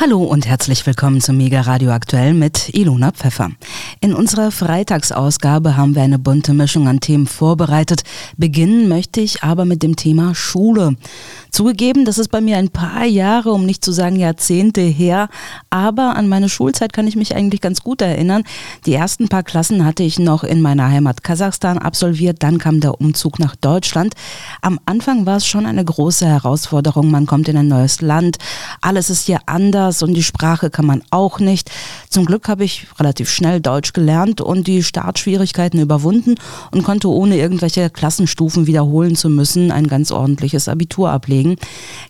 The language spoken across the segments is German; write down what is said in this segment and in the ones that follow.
Hallo und herzlich willkommen zum Mega Radio Aktuell mit Ilona Pfeffer. In unserer Freitagsausgabe haben wir eine bunte Mischung an Themen vorbereitet. Beginnen möchte ich aber mit dem Thema Schule. Zugegeben, das ist bei mir ein paar Jahre, um nicht zu sagen Jahrzehnte her, aber an meine Schulzeit kann ich mich eigentlich ganz gut erinnern. Die ersten paar Klassen hatte ich noch in meiner Heimat Kasachstan absolviert, dann kam der Umzug nach Deutschland. Am Anfang war es schon eine große Herausforderung, man kommt in ein neues Land, alles ist hier anders und die Sprache kann man auch nicht. Zum Glück habe ich relativ schnell Deutsch gelernt und die Startschwierigkeiten überwunden und konnte ohne irgendwelche Klassenstufen wiederholen zu müssen ein ganz ordentliches Abitur ablegen.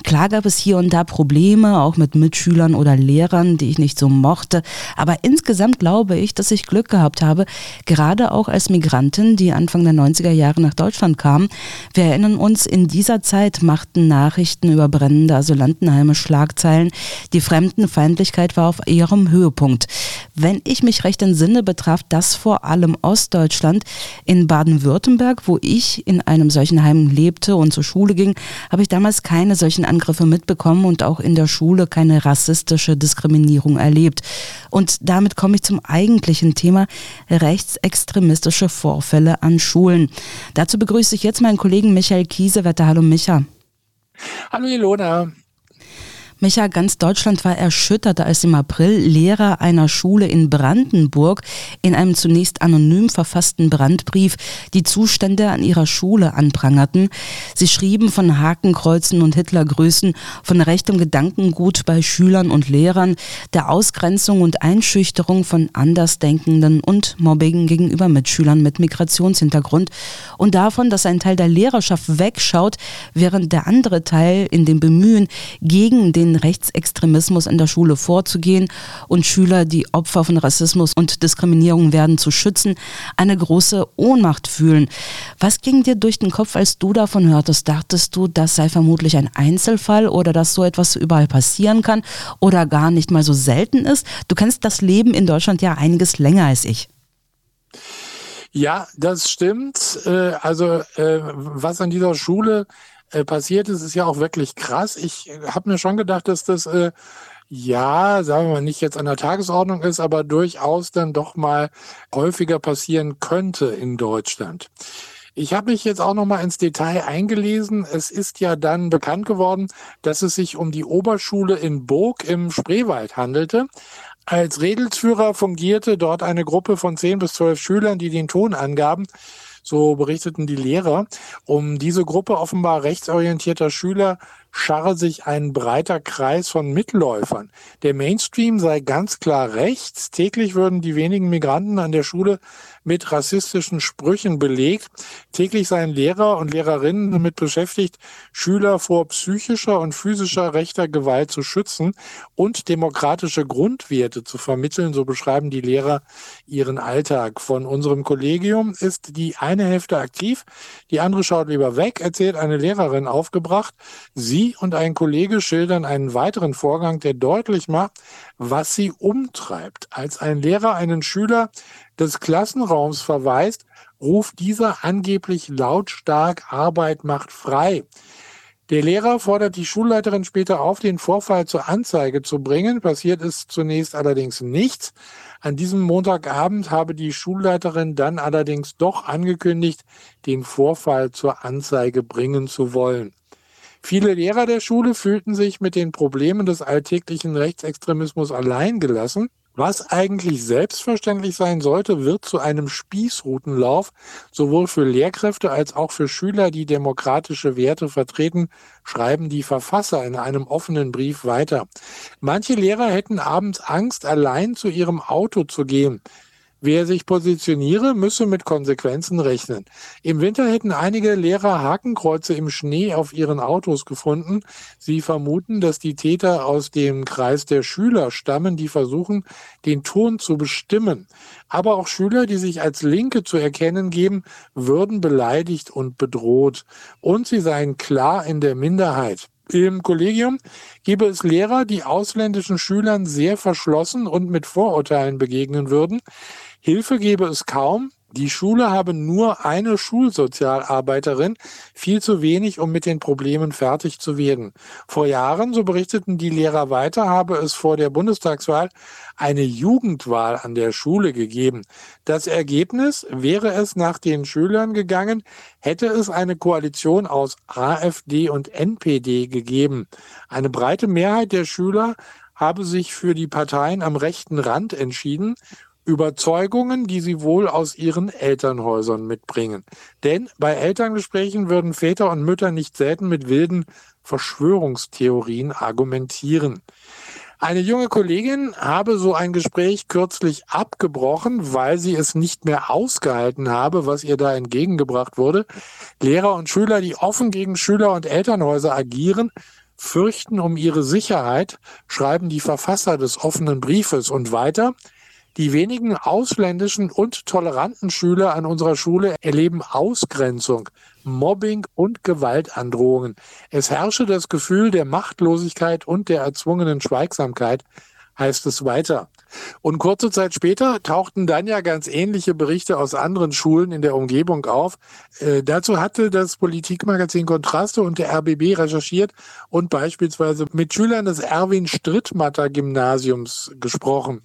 Klar gab es hier und da Probleme, auch mit Mitschülern oder Lehrern, die ich nicht so mochte, aber insgesamt glaube ich, dass ich Glück gehabt habe, gerade auch als Migrantin, die Anfang der 90er Jahre nach Deutschland kam. Wir erinnern uns, in dieser Zeit machten Nachrichten über brennende Asylantenheime Schlagzeilen, die fremden Fremdenfeindlichkeit war auf ihrem Höhepunkt. Wenn ich mich recht entsinne, betraf das vor allem Ostdeutschland. In Baden-Württemberg, wo ich in einem solchen Heim lebte und zur Schule ging, habe ich damals keine solchen Angriffe mitbekommen und auch in der Schule keine rassistische Diskriminierung erlebt. Und damit komme ich zum eigentlichen Thema rechtsextremistische Vorfälle an Schulen. Dazu begrüße ich jetzt meinen Kollegen Michael Kiesewetter. Hallo Micha. Hallo Ilona. Micha, ganz Deutschland war erschüttert, als im April Lehrer einer Schule in Brandenburg in einem zunächst anonym verfassten Brandbrief die Zustände an ihrer Schule anprangerten. Sie schrieben von Hakenkreuzen und Hitlergrüßen, von rechtem Gedankengut bei Schülern und Lehrern, der Ausgrenzung und Einschüchterung von Andersdenkenden und Mobbing gegenüber Mitschülern mit Migrationshintergrund und davon, dass ein Teil der Lehrerschaft wegschaut, während der andere Teil in dem Bemühen gegen den Rechtsextremismus in der Schule vorzugehen und Schüler, die Opfer von Rassismus und Diskriminierung werden, zu schützen, eine große Ohnmacht fühlen. Was ging dir durch den Kopf, als du davon hörtest? Dachtest du, das sei vermutlich ein Einzelfall oder dass so etwas überall passieren kann oder gar nicht mal so selten ist? Du kennst das Leben in Deutschland ja einiges länger als ich. Ja, das stimmt. Äh, also äh, was an dieser Schule äh, passiert ist, ist ja auch wirklich krass. Ich äh, habe mir schon gedacht, dass das äh, ja, sagen wir mal, nicht jetzt an der Tagesordnung ist, aber durchaus dann doch mal häufiger passieren könnte in Deutschland. Ich habe mich jetzt auch noch mal ins Detail eingelesen. Es ist ja dann bekannt geworden, dass es sich um die Oberschule in Burg im Spreewald handelte. Als Redelsführer fungierte dort eine Gruppe von zehn bis zwölf Schülern, die den Ton angaben. So berichteten die Lehrer. Um diese Gruppe offenbar rechtsorientierter Schüler scharre sich ein breiter Kreis von Mitläufern. Der Mainstream sei ganz klar rechts. Täglich würden die wenigen Migranten an der Schule mit rassistischen Sprüchen belegt. Täglich seien Lehrer und Lehrerinnen damit beschäftigt, Schüler vor psychischer und physischer rechter Gewalt zu schützen und demokratische Grundwerte zu vermitteln. So beschreiben die Lehrer ihren Alltag. Von unserem Kollegium ist die eine Hälfte aktiv, die andere schaut lieber weg, erzählt eine Lehrerin aufgebracht. Sie und ein Kollege schildern einen weiteren Vorgang, der deutlich macht, was sie umtreibt. Als ein Lehrer einen Schüler des Klassenraums verweist, ruft dieser angeblich lautstark Arbeit macht frei. Der Lehrer fordert die Schulleiterin später auf, den Vorfall zur Anzeige zu bringen. Passiert ist zunächst allerdings nichts. An diesem Montagabend habe die Schulleiterin dann allerdings doch angekündigt, den Vorfall zur Anzeige bringen zu wollen. Viele Lehrer der Schule fühlten sich mit den Problemen des alltäglichen Rechtsextremismus alleingelassen. Was eigentlich selbstverständlich sein sollte, wird zu einem Spießrutenlauf, sowohl für Lehrkräfte als auch für Schüler, die demokratische Werte vertreten, schreiben die Verfasser in einem offenen Brief weiter. Manche Lehrer hätten abends Angst, allein zu ihrem Auto zu gehen. Wer sich positioniere, müsse mit Konsequenzen rechnen. Im Winter hätten einige Lehrer Hakenkreuze im Schnee auf ihren Autos gefunden. Sie vermuten, dass die Täter aus dem Kreis der Schüler stammen, die versuchen, den Ton zu bestimmen. Aber auch Schüler, die sich als Linke zu erkennen geben, würden beleidigt und bedroht. Und sie seien klar in der Minderheit. Im Kollegium gäbe es Lehrer, die ausländischen Schülern sehr verschlossen und mit Vorurteilen begegnen würden. Hilfe gäbe es kaum. Die Schule habe nur eine Schulsozialarbeiterin, viel zu wenig, um mit den Problemen fertig zu werden. Vor Jahren, so berichteten die Lehrer weiter, habe es vor der Bundestagswahl eine Jugendwahl an der Schule gegeben. Das Ergebnis wäre es nach den Schülern gegangen, hätte es eine Koalition aus AfD und NPD gegeben. Eine breite Mehrheit der Schüler habe sich für die Parteien am rechten Rand entschieden Überzeugungen, die sie wohl aus ihren Elternhäusern mitbringen. Denn bei Elterngesprächen würden Väter und Mütter nicht selten mit wilden Verschwörungstheorien argumentieren. Eine junge Kollegin habe so ein Gespräch kürzlich abgebrochen, weil sie es nicht mehr ausgehalten habe, was ihr da entgegengebracht wurde. Lehrer und Schüler, die offen gegen Schüler und Elternhäuser agieren, fürchten um ihre Sicherheit, schreiben die Verfasser des offenen Briefes und weiter. Die wenigen ausländischen und toleranten Schüler an unserer Schule erleben Ausgrenzung, Mobbing und Gewaltandrohungen. Es herrsche das Gefühl der Machtlosigkeit und der erzwungenen Schweigsamkeit, heißt es weiter. Und kurze Zeit später tauchten dann ja ganz ähnliche Berichte aus anderen Schulen in der Umgebung auf. Äh, dazu hatte das Politikmagazin Kontraste und der RBB recherchiert und beispielsweise mit Schülern des Erwin Strittmatter Gymnasiums gesprochen.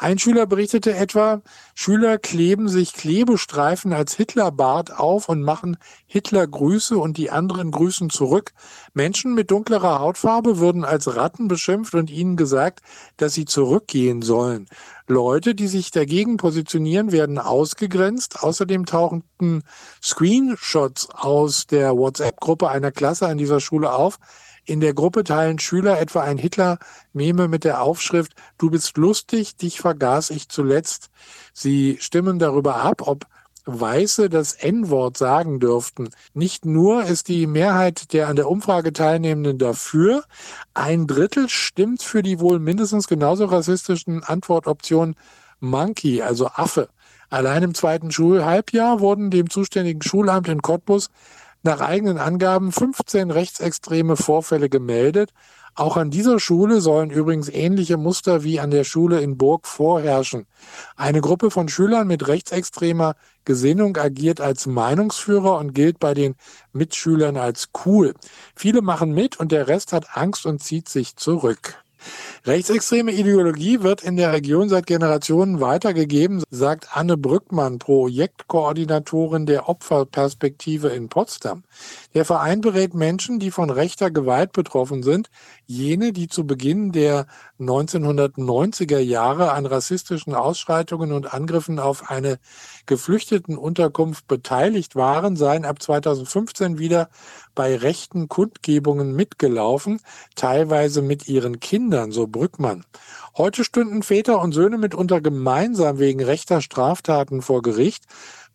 Ein Schüler berichtete etwa, Schüler kleben sich Klebestreifen als Hitlerbart auf und machen Hitlergrüße und die anderen grüßen zurück. Menschen mit dunklerer Hautfarbe würden als Ratten beschimpft und ihnen gesagt, dass sie zurückgehen sollen. Leute, die sich dagegen positionieren, werden ausgegrenzt. Außerdem tauchten Screenshots aus der WhatsApp-Gruppe einer Klasse an dieser Schule auf, in der Gruppe teilen Schüler etwa ein Hitler-Meme mit der Aufschrift Du bist lustig, dich vergaß ich zuletzt. Sie stimmen darüber ab, ob Weiße das N-Wort sagen dürften. Nicht nur ist die Mehrheit der an der Umfrage Teilnehmenden dafür, ein Drittel stimmt für die wohl mindestens genauso rassistischen Antwortoptionen Monkey, also Affe. Allein im zweiten Schulhalbjahr wurden dem zuständigen Schulamt in Cottbus nach eigenen Angaben 15 rechtsextreme Vorfälle gemeldet. Auch an dieser Schule sollen übrigens ähnliche Muster wie an der Schule in Burg vorherrschen. Eine Gruppe von Schülern mit rechtsextremer Gesinnung agiert als Meinungsführer und gilt bei den Mitschülern als cool. Viele machen mit und der Rest hat Angst und zieht sich zurück. Rechtsextreme Ideologie wird in der Region seit Generationen weitergegeben, sagt Anne Brückmann, Projektkoordinatorin der Opferperspektive in Potsdam. Der Verein berät Menschen, die von rechter Gewalt betroffen sind, jene, die zu Beginn der 1990er Jahre an rassistischen Ausschreitungen und Angriffen auf eine Geflüchtetenunterkunft beteiligt waren, seien ab 2015 wieder bei rechten Kundgebungen mitgelaufen, teilweise mit ihren Kindern, so Brückmann. Heute stünden Väter und Söhne mitunter gemeinsam wegen rechter Straftaten vor Gericht.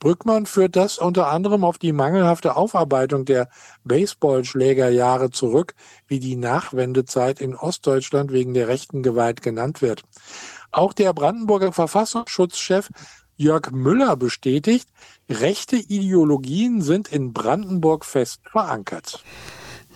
Brückmann führt das unter anderem auf die mangelhafte Aufarbeitung der Baseballschlägerjahre zurück, wie die Nachwendezeit in Ostdeutschland wegen der rechten Gewalt genannt wird. Auch der Brandenburger Verfassungsschutzchef Jörg Müller bestätigt, rechte Ideologien sind in Brandenburg fest verankert.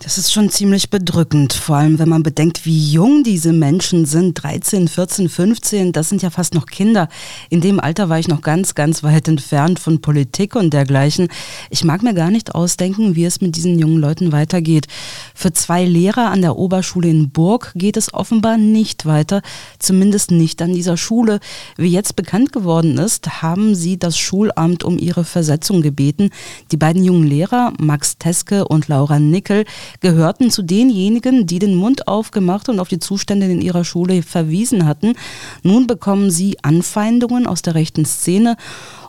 Das ist schon ziemlich bedrückend, vor allem wenn man bedenkt, wie jung diese Menschen sind. 13, 14, 15, das sind ja fast noch Kinder. In dem Alter war ich noch ganz, ganz weit entfernt von Politik und dergleichen. Ich mag mir gar nicht ausdenken, wie es mit diesen jungen Leuten weitergeht. Für zwei Lehrer an der Oberschule in Burg geht es offenbar nicht weiter, zumindest nicht an dieser Schule. Wie jetzt bekannt geworden ist, haben sie das Schulamt um ihre Versetzung gebeten. Die beiden jungen Lehrer, Max Teske und Laura Nickel, gehörten zu denjenigen, die den Mund aufgemacht und auf die Zustände in ihrer Schule verwiesen hatten. Nun bekommen sie Anfeindungen aus der rechten Szene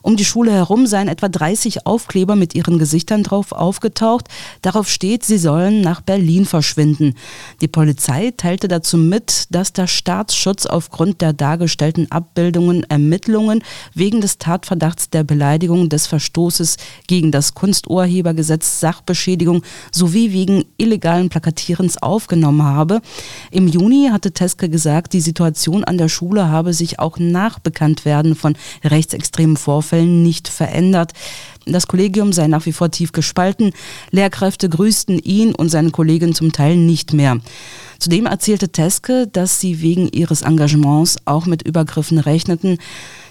um die Schule herum seien etwa 30 Aufkleber mit ihren Gesichtern drauf aufgetaucht. Darauf steht, sie sollen nach Berlin verschwinden. Die Polizei teilte dazu mit, dass der Staatsschutz aufgrund der dargestellten Abbildungen Ermittlungen wegen des Tatverdachts der Beleidigung des Verstoßes gegen das Kunsturhebergesetz Sachbeschädigung sowie wegen illegalen Plakatierens aufgenommen habe. Im Juni hatte Teske gesagt, die Situation an der Schule habe sich auch nach Bekanntwerden von rechtsextremen Vorfällen Corona-Fällen nicht verändert. Das Kollegium sei nach wie vor tief gespalten. Lehrkräfte grüßten ihn und seine Kollegen zum Teil nicht mehr. Zudem erzählte Teske, dass sie wegen ihres Engagements auch mit Übergriffen rechneten.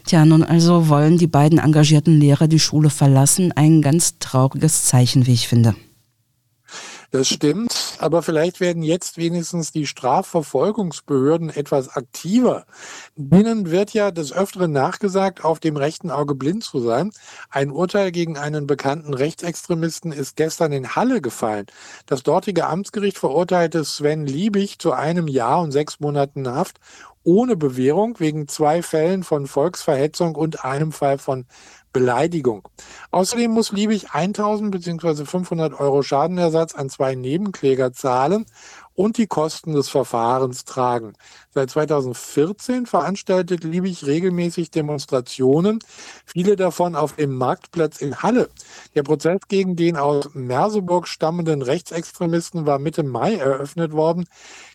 Tja, nun also wollen die beiden engagierten Lehrer die Schule verlassen. Ein ganz trauriges Zeichen, wie ich finde. Das stimmt, aber vielleicht werden jetzt wenigstens die Strafverfolgungsbehörden etwas aktiver. Denen wird ja des Öfteren nachgesagt, auf dem rechten Auge blind zu sein. Ein Urteil gegen einen bekannten Rechtsextremisten ist gestern in Halle gefallen. Das dortige Amtsgericht verurteilte Sven Liebig zu einem Jahr und sechs Monaten Haft ohne Bewährung wegen zwei Fällen von Volksverhetzung und einem Fall von Beleidigung. Außerdem muss Liebig 1000 bzw. 500 Euro Schadenersatz an zwei Nebenkläger zahlen und die Kosten des Verfahrens tragen. Seit 2014 veranstaltet Liebig regelmäßig Demonstrationen, viele davon auf dem Marktplatz in Halle. Der Prozess gegen den aus Merseburg stammenden Rechtsextremisten war Mitte Mai eröffnet worden.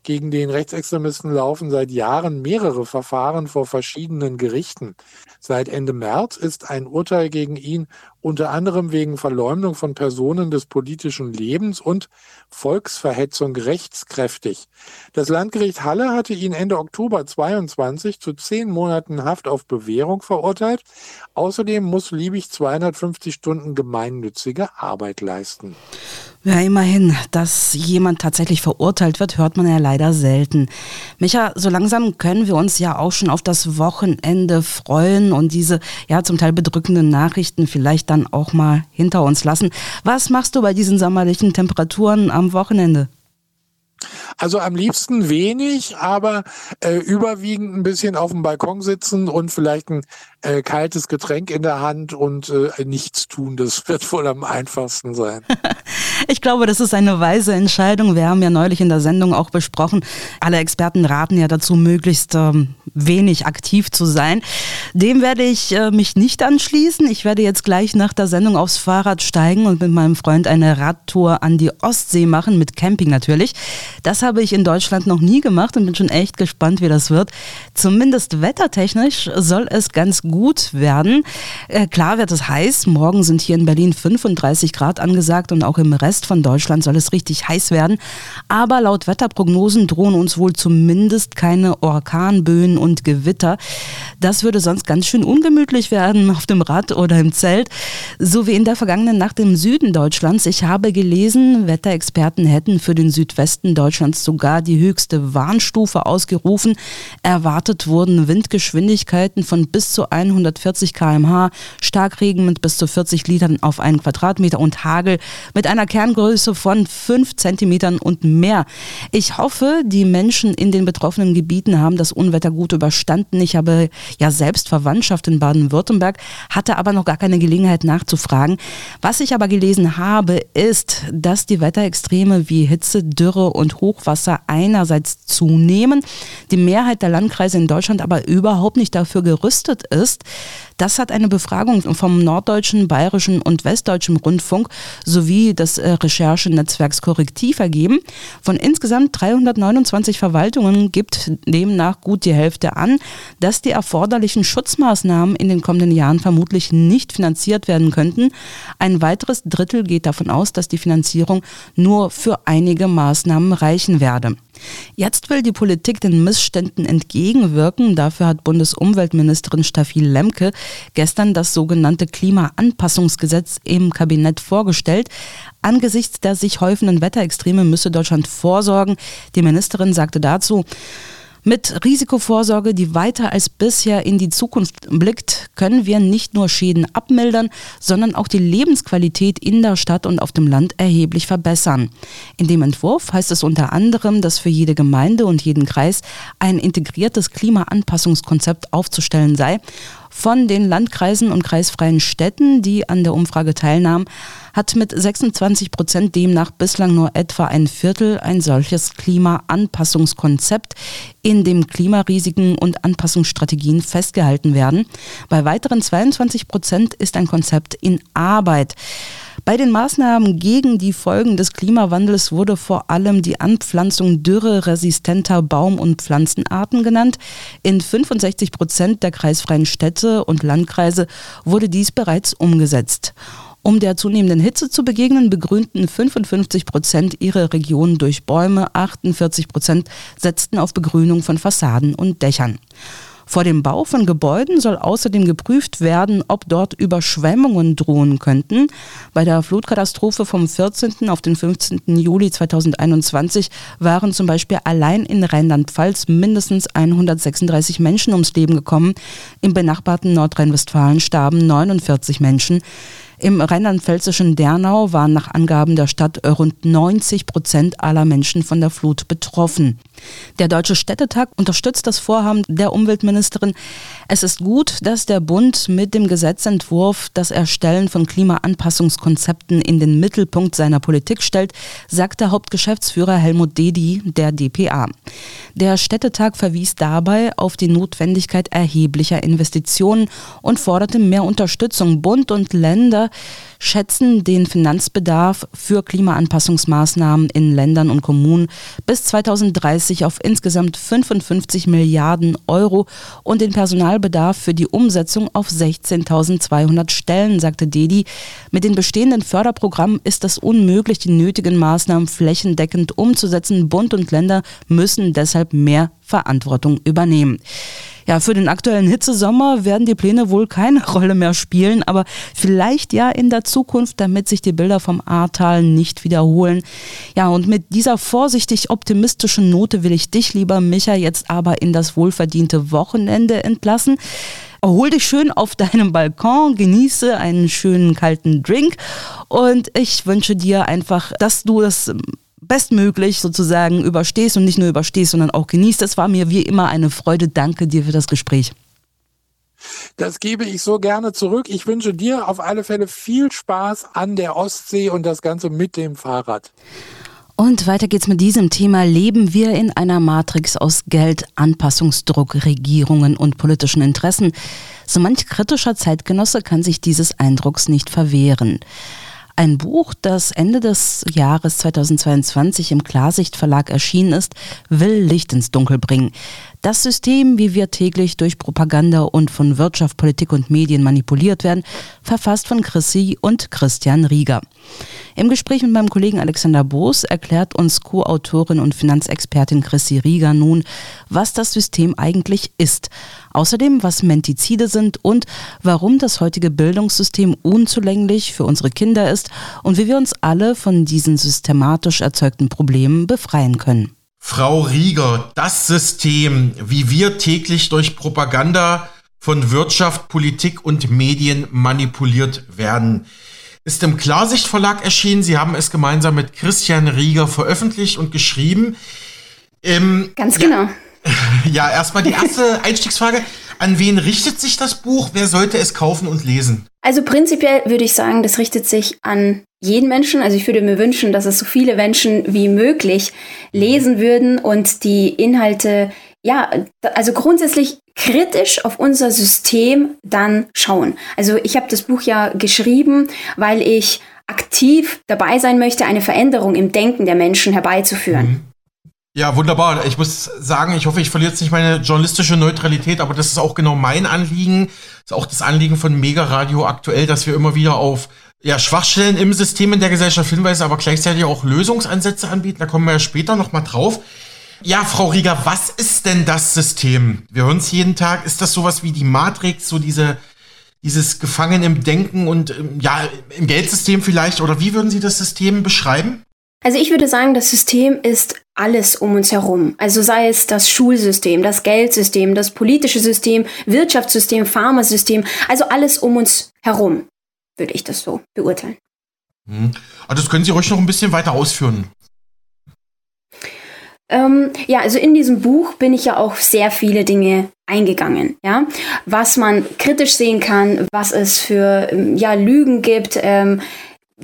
Gegen den Rechtsextremisten laufen seit Jahren mehrere Verfahren vor verschiedenen Gerichten. Seit Ende März ist ein Urteil gegen ihn unter anderem wegen Verleumdung von Personen des politischen Lebens und Volksverhetzung rechtskräftig. Das Landgericht Halle hatte ihn Ende Oktober 22 zu zehn Monaten Haft auf Bewährung verurteilt. Außerdem muss Liebig 250 Stunden gemeinnützige Arbeit leisten. Ja, immerhin, dass jemand tatsächlich verurteilt wird, hört man ja leider selten. Micha, so langsam können wir uns ja auch schon auf das Wochenende freuen und diese ja zum Teil bedrückenden Nachrichten vielleicht dann auch mal hinter uns lassen. Was machst du bei diesen sommerlichen Temperaturen am Wochenende? Also am liebsten wenig, aber äh, überwiegend ein bisschen auf dem Balkon sitzen und vielleicht ein äh, kaltes Getränk in der Hand und äh, nichts tun. Das wird wohl am einfachsten sein. ich glaube, das ist eine weise Entscheidung. Wir haben ja neulich in der Sendung auch besprochen, alle Experten raten ja dazu, möglichst ähm, wenig aktiv zu sein. Dem werde ich äh, mich nicht anschließen. Ich werde jetzt gleich nach der Sendung aufs Fahrrad steigen und mit meinem Freund eine Radtour an die Ostsee machen, mit Camping natürlich. Das habe ich in Deutschland noch nie gemacht und bin schon echt gespannt, wie das wird. Zumindest wettertechnisch soll es ganz gut werden. Äh, klar wird es heiß. Morgen sind hier in Berlin 35 Grad angesagt und auch im Rest von Deutschland soll es richtig heiß werden. Aber laut Wetterprognosen drohen uns wohl zumindest keine Orkanböen und Gewitter. Das würde sonst ganz schön ungemütlich werden auf dem Rad oder im Zelt. So wie in der vergangenen Nacht im Süden Deutschlands. Ich habe gelesen, Wetterexperten hätten für den Südwesten Deutschlands sogar die höchste Warnstufe ausgerufen. Erwartet wurden Windgeschwindigkeiten von bis zu 140 kmh, Starkregen mit bis zu 40 Litern auf einen Quadratmeter und Hagel mit einer Kerngröße von 5 Zentimetern und mehr. Ich hoffe, die Menschen in den betroffenen Gebieten haben das Unwetter gut überstanden. Ich habe ja selbst Verwandtschaft in Baden-Württemberg, hatte aber noch gar keine Gelegenheit nachzufragen. Was ich aber gelesen habe, ist, dass die Wetterextreme wie Hitze, Dürre und Hochwasser einerseits zunehmen, die Mehrheit der Landkreise in Deutschland aber überhaupt nicht dafür gerüstet ist. Das hat eine Befragung vom Norddeutschen, Bayerischen und Westdeutschen Rundfunk sowie des äh, Recherchenetzwerks Korrektiv ergeben. Von insgesamt 329 Verwaltungen gibt demnach gut die Hälfte an, dass die erforderlichen Schutzmaßnahmen in den kommenden Jahren vermutlich nicht finanziert werden könnten. Ein weiteres Drittel geht davon aus, dass die Finanzierung nur für einige Maßnahmen reichen werde. Jetzt will die Politik den Missständen entgegenwirken. Dafür hat Bundesumweltministerin Steffi Lemke gestern das sogenannte Klimaanpassungsgesetz im Kabinett vorgestellt. Angesichts der sich häufenden Wetterextreme müsse Deutschland vorsorgen. Die Ministerin sagte dazu, mit Risikovorsorge, die weiter als bisher in die Zukunft blickt, können wir nicht nur Schäden abmildern, sondern auch die Lebensqualität in der Stadt und auf dem Land erheblich verbessern. In dem Entwurf heißt es unter anderem, dass für jede Gemeinde und jeden Kreis ein integriertes Klimaanpassungskonzept aufzustellen sei von den Landkreisen und kreisfreien Städten, die an der Umfrage teilnahmen, hat mit 26 Prozent demnach bislang nur etwa ein Viertel ein solches Klimaanpassungskonzept, in dem Klimarisiken und Anpassungsstrategien festgehalten werden. Bei weiteren 22 Prozent ist ein Konzept in Arbeit. Bei den Maßnahmen gegen die Folgen des Klimawandels wurde vor allem die Anpflanzung dürreresistenter Baum- und Pflanzenarten genannt. In 65 Prozent der kreisfreien Städte und Landkreise wurde dies bereits umgesetzt. Um der zunehmenden Hitze zu begegnen, begrünten 55 Prozent ihre Region durch Bäume, 48 Prozent setzten auf Begrünung von Fassaden und Dächern. Vor dem Bau von Gebäuden soll außerdem geprüft werden, ob dort Überschwemmungen drohen könnten. Bei der Flutkatastrophe vom 14. auf den 15. Juli 2021 waren zum Beispiel allein in Rheinland-Pfalz mindestens 136 Menschen ums Leben gekommen. Im benachbarten Nordrhein-Westfalen starben 49 Menschen. Im rheinland-pfälzischen Dernau waren nach Angaben der Stadt rund 90 Prozent aller Menschen von der Flut betroffen. Der Deutsche Städtetag unterstützt das Vorhaben der Umweltministerin. Es ist gut, dass der Bund mit dem Gesetzentwurf das Erstellen von Klimaanpassungskonzepten in den Mittelpunkt seiner Politik stellt, sagt der Hauptgeschäftsführer Helmut Dedi der DPA. Der Städtetag verwies dabei auf die Notwendigkeit erheblicher Investitionen und forderte mehr Unterstützung. Bund und Länder schätzen den Finanzbedarf für Klimaanpassungsmaßnahmen in Ländern und Kommunen bis 2030 auf insgesamt 55 Milliarden Euro und den Personalbedarf für die Umsetzung auf 16.200 Stellen, sagte Dedi. Mit den bestehenden Förderprogrammen ist es unmöglich, die nötigen Maßnahmen flächendeckend umzusetzen. Bund und Länder müssen deshalb mehr Verantwortung übernehmen. Ja, für den aktuellen Hitzesommer werden die Pläne wohl keine Rolle mehr spielen, aber vielleicht ja in der Zukunft, damit sich die Bilder vom Ahrtal nicht wiederholen. Ja, und mit dieser vorsichtig optimistischen Note will ich dich, lieber Micha, jetzt aber in das wohlverdiente Wochenende entlassen. Erhol dich schön auf deinem Balkon, genieße einen schönen kalten Drink und ich wünsche dir einfach, dass du das bestmöglich sozusagen überstehst und nicht nur überstehst, sondern auch genießt. Es war mir wie immer eine Freude. Danke dir für das Gespräch. Das gebe ich so gerne zurück. Ich wünsche dir auf alle Fälle viel Spaß an der Ostsee und das Ganze mit dem Fahrrad. Und weiter geht's mit diesem Thema. Leben wir in einer Matrix aus Geld, Anpassungsdruck, Regierungen und politischen Interessen? So manch kritischer Zeitgenosse kann sich dieses Eindrucks nicht verwehren. Ein Buch, das Ende des Jahres 2022 im Klarsicht Verlag erschienen ist, will Licht ins Dunkel bringen. Das System, wie wir täglich durch Propaganda und von Wirtschaft, Politik und Medien manipuliert werden, verfasst von Chrissy und Christian Rieger. Im Gespräch mit meinem Kollegen Alexander Boos erklärt uns Co-Autorin und Finanzexpertin Chrissy Rieger nun, was das System eigentlich ist. Außerdem, was Mentizide sind und warum das heutige Bildungssystem unzulänglich für unsere Kinder ist und wie wir uns alle von diesen systematisch erzeugten Problemen befreien können. Frau Rieger, das System, wie wir täglich durch Propaganda von Wirtschaft, Politik und Medien manipuliert werden, ist im Klarsicht Verlag erschienen. Sie haben es gemeinsam mit Christian Rieger veröffentlicht und geschrieben. Ähm, Ganz genau. Ja, ja erstmal die erste Einstiegsfrage. An wen richtet sich das Buch? Wer sollte es kaufen und lesen? Also prinzipiell würde ich sagen, das richtet sich an jeden Menschen. Also ich würde mir wünschen, dass es so viele Menschen wie möglich lesen würden und die Inhalte, ja, also grundsätzlich kritisch auf unser System dann schauen. Also ich habe das Buch ja geschrieben, weil ich aktiv dabei sein möchte, eine Veränderung im Denken der Menschen herbeizuführen. Mhm. Ja, wunderbar. Ich muss sagen, ich hoffe, ich verliere jetzt nicht meine journalistische Neutralität, aber das ist auch genau mein Anliegen. Das ist auch das Anliegen von Mega Radio aktuell, dass wir immer wieder auf ja, Schwachstellen im System in der Gesellschaft hinweisen, aber gleichzeitig auch Lösungsansätze anbieten. Da kommen wir ja später nochmal drauf. Ja, Frau Rieger, was ist denn das System? Wir hören es jeden Tag. Ist das sowas wie die Matrix, so diese, dieses Gefangen im Denken und ähm, ja, im Geldsystem vielleicht? Oder wie würden Sie das System beschreiben? Also ich würde sagen, das System ist alles um uns herum. Also sei es das Schulsystem, das Geldsystem, das politische System, Wirtschaftssystem, Pharmasystem, also alles um uns herum, würde ich das so beurteilen. Hm. Also das können Sie ruhig noch ein bisschen weiter ausführen. Ähm, ja, also in diesem Buch bin ich ja auch sehr viele Dinge eingegangen, ja, was man kritisch sehen kann, was es für ähm, ja Lügen gibt. Ähm,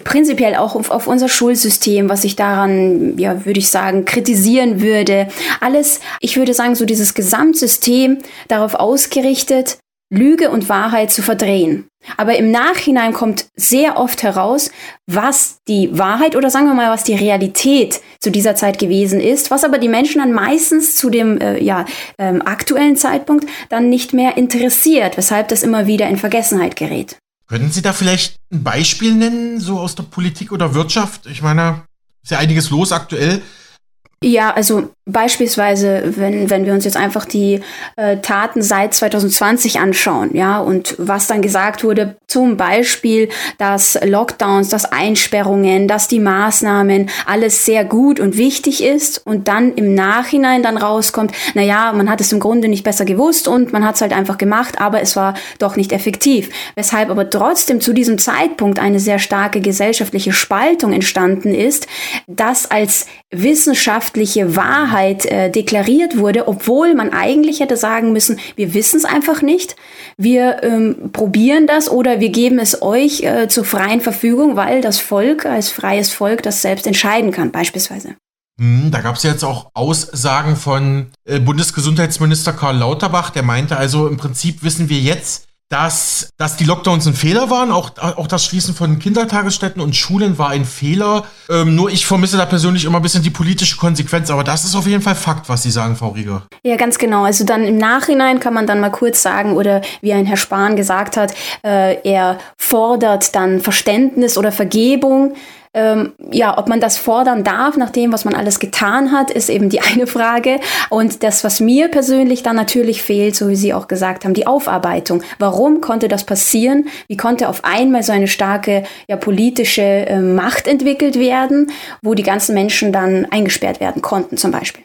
prinzipiell auch auf, auf, unser Schulsystem, was ich daran, ja, würde ich sagen, kritisieren würde. Alles, ich würde sagen, so dieses Gesamtsystem darauf ausgerichtet, Lüge und Wahrheit zu verdrehen. Aber im Nachhinein kommt sehr oft heraus, was die Wahrheit oder sagen wir mal, was die Realität zu dieser Zeit gewesen ist, was aber die Menschen dann meistens zu dem äh, ja, ähm, aktuellen Zeitpunkt dann nicht mehr interessiert, weshalb das immer wieder in Vergessenheit gerät. Können Sie da vielleicht ein Beispiel nennen, so aus der Politik oder Wirtschaft? Ich meine, ist ja einiges los aktuell. Ja, also beispielsweise, wenn, wenn wir uns jetzt einfach die äh, Taten seit 2020 anschauen, ja, und was dann gesagt wurde, zum Beispiel, dass Lockdowns, dass Einsperrungen, dass die Maßnahmen alles sehr gut und wichtig ist und dann im Nachhinein dann rauskommt, na ja, man hat es im Grunde nicht besser gewusst und man hat es halt einfach gemacht, aber es war doch nicht effektiv. Weshalb aber trotzdem zu diesem Zeitpunkt eine sehr starke gesellschaftliche Spaltung entstanden ist, das als wissenschaftliche Wahrheit äh, deklariert wurde, obwohl man eigentlich hätte sagen müssen, wir wissen es einfach nicht, wir ähm, probieren das oder wir geben es euch äh, zur freien Verfügung, weil das Volk als freies Volk das selbst entscheiden kann, beispielsweise. Hm, da gab es jetzt auch Aussagen von äh, Bundesgesundheitsminister Karl Lauterbach, der meinte also, im Prinzip wissen wir jetzt, dass, dass die Lockdowns ein Fehler waren. Auch, auch das Schließen von Kindertagesstätten und Schulen war ein Fehler. Ähm, nur ich vermisse da persönlich immer ein bisschen die politische Konsequenz. Aber das ist auf jeden Fall Fakt, was Sie sagen, Frau Rieger. Ja, ganz genau. Also dann im Nachhinein kann man dann mal kurz sagen, oder wie ein Herr Spahn gesagt hat, äh, er fordert dann Verständnis oder Vergebung. Ähm, ja, ob man das fordern darf, nach dem, was man alles getan hat, ist eben die eine Frage. Und das, was mir persönlich dann natürlich fehlt, so wie Sie auch gesagt haben, die Aufarbeitung. Warum konnte das passieren? Wie konnte auf einmal so eine starke ja, politische äh, Macht entwickelt werden, wo die ganzen Menschen dann eingesperrt werden konnten, zum Beispiel?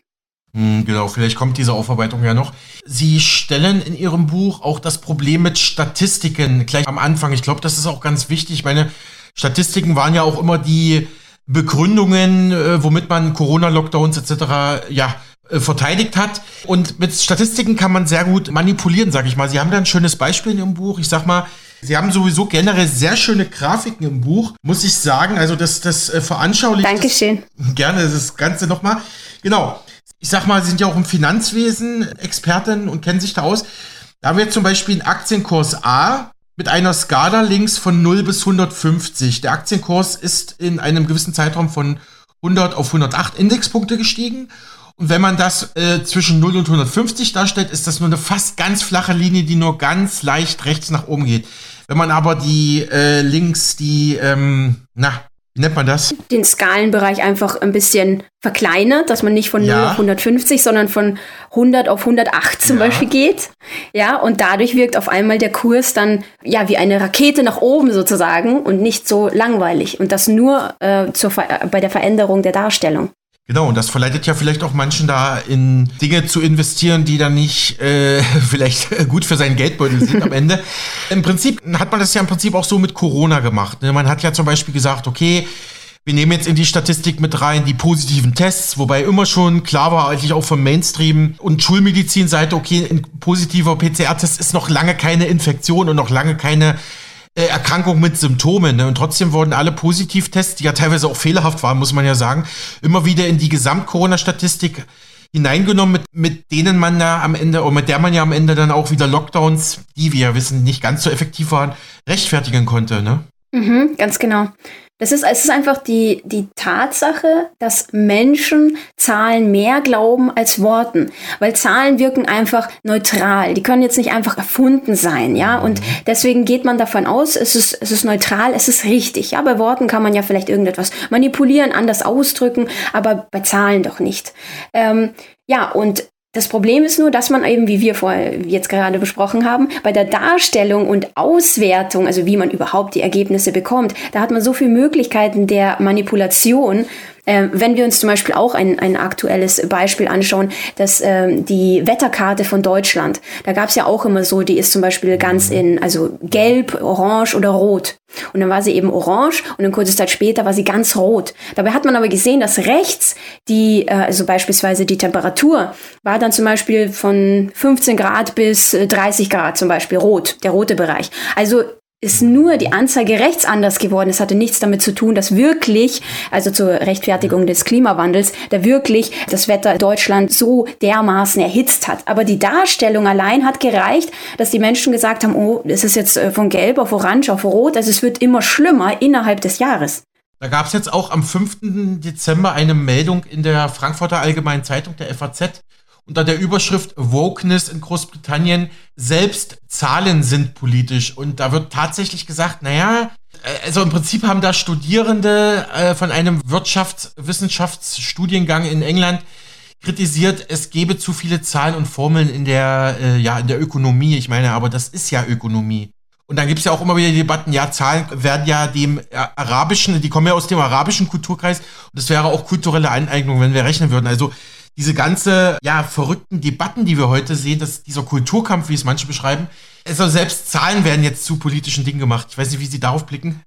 Hm, genau, vielleicht kommt diese Aufarbeitung ja noch. Sie stellen in Ihrem Buch auch das Problem mit Statistiken gleich am Anfang. Ich glaube, das ist auch ganz wichtig. Ich meine, Statistiken waren ja auch immer die Begründungen, äh, womit man Corona-Lockdowns etc. ja äh, verteidigt hat. Und mit Statistiken kann man sehr gut manipulieren, sag ich mal. Sie haben da ein schönes Beispiel in Ihrem Buch. Ich sag mal, Sie haben sowieso generell sehr schöne Grafiken im Buch, muss ich sagen. Also das, das äh, veranschaulicht. Dankeschön. Das, gerne das Ganze nochmal. Genau. Ich sag mal, Sie sind ja auch im Finanzwesen Expertin und kennen sich da aus. Da haben wir zum Beispiel einen Aktienkurs A, mit einer Skala links von 0 bis 150. Der Aktienkurs ist in einem gewissen Zeitraum von 100 auf 108 Indexpunkte gestiegen. Und wenn man das äh, zwischen 0 und 150 darstellt, ist das nur eine fast ganz flache Linie, die nur ganz leicht rechts nach oben geht. Wenn man aber die äh, links, die, ähm, na, wie nennt man das? Den Skalenbereich einfach ein bisschen verkleinert, dass man nicht von ja. 0 auf 150, sondern von 100 auf 108 zum ja. Beispiel geht. Ja, und dadurch wirkt auf einmal der Kurs dann ja wie eine Rakete nach oben sozusagen und nicht so langweilig. Und das nur äh, zur bei der Veränderung der Darstellung. Genau, und das verleitet ja vielleicht auch manchen da in Dinge zu investieren, die dann nicht äh, vielleicht gut für seinen Geldbeutel sind am Ende. Im Prinzip hat man das ja im Prinzip auch so mit Corona gemacht. Ne? Man hat ja zum Beispiel gesagt, okay, wir nehmen jetzt in die Statistik mit rein die positiven Tests, wobei immer schon klar war, eigentlich auch vom Mainstream und Schulmedizin-Seite, okay, ein positiver PCR-Test ist noch lange keine Infektion und noch lange keine Erkrankung mit Symptomen. Ne? Und trotzdem wurden alle Positivtests, die ja teilweise auch fehlerhaft waren, muss man ja sagen, immer wieder in die Gesamt-Corona-Statistik hineingenommen, mit, mit denen man da am Ende, oder mit der man ja am Ende dann auch wieder Lockdowns, die wir ja wissen, nicht ganz so effektiv waren, rechtfertigen konnte. Ne? Mhm, ganz genau. Das ist, es ist einfach die, die Tatsache, dass Menschen Zahlen mehr glauben als Worten. Weil Zahlen wirken einfach neutral. Die können jetzt nicht einfach erfunden sein, ja. Und mhm. deswegen geht man davon aus, es ist, es ist neutral, es ist richtig. Ja, bei Worten kann man ja vielleicht irgendetwas manipulieren, anders ausdrücken, aber bei Zahlen doch nicht. Ähm, ja, und das Problem ist nur, dass man eben, wie wir vorher jetzt gerade besprochen haben, bei der Darstellung und Auswertung, also wie man überhaupt die Ergebnisse bekommt, da hat man so viele Möglichkeiten der Manipulation, ähm, wenn wir uns zum Beispiel auch ein, ein aktuelles Beispiel anschauen, dass ähm, die Wetterkarte von Deutschland, da gab es ja auch immer so, die ist zum Beispiel ganz in, also gelb, orange oder rot. Und dann war sie eben orange und dann kurze Zeit später war sie ganz rot. Dabei hat man aber gesehen, dass rechts die, äh, also beispielsweise die Temperatur, war dann zum Beispiel von 15 Grad bis 30 Grad zum Beispiel rot, der rote Bereich. Also ist nur die Anzeige rechts anders geworden. Es hatte nichts damit zu tun, dass wirklich, also zur Rechtfertigung des Klimawandels, da wirklich das Wetter Deutschland so dermaßen erhitzt hat. Aber die Darstellung allein hat gereicht, dass die Menschen gesagt haben, oh, es ist jetzt äh, von gelb auf orange auf rot, also es wird immer schlimmer innerhalb des Jahres. Da gab es jetzt auch am 5. Dezember eine Meldung in der Frankfurter Allgemeinen Zeitung der FAZ, unter der Überschrift Wokeness in Großbritannien, selbst Zahlen sind politisch. Und da wird tatsächlich gesagt, naja, äh, also im Prinzip haben da Studierende äh, von einem Wirtschaftswissenschaftsstudiengang in England kritisiert, es gebe zu viele Zahlen und Formeln in der, äh, ja, in der Ökonomie. Ich meine, aber das ist ja Ökonomie. Und dann gibt es ja auch immer wieder Debatten, ja, Zahlen werden ja dem arabischen, die kommen ja aus dem arabischen Kulturkreis und das wäre auch kulturelle Aneignung, wenn wir rechnen würden. Also diese ganze, ja, verrückten Debatten, die wir heute sehen, dass dieser Kulturkampf, wie es manche beschreiben, also selbst Zahlen werden jetzt zu politischen Dingen gemacht. Ich weiß nicht, wie Sie darauf blicken.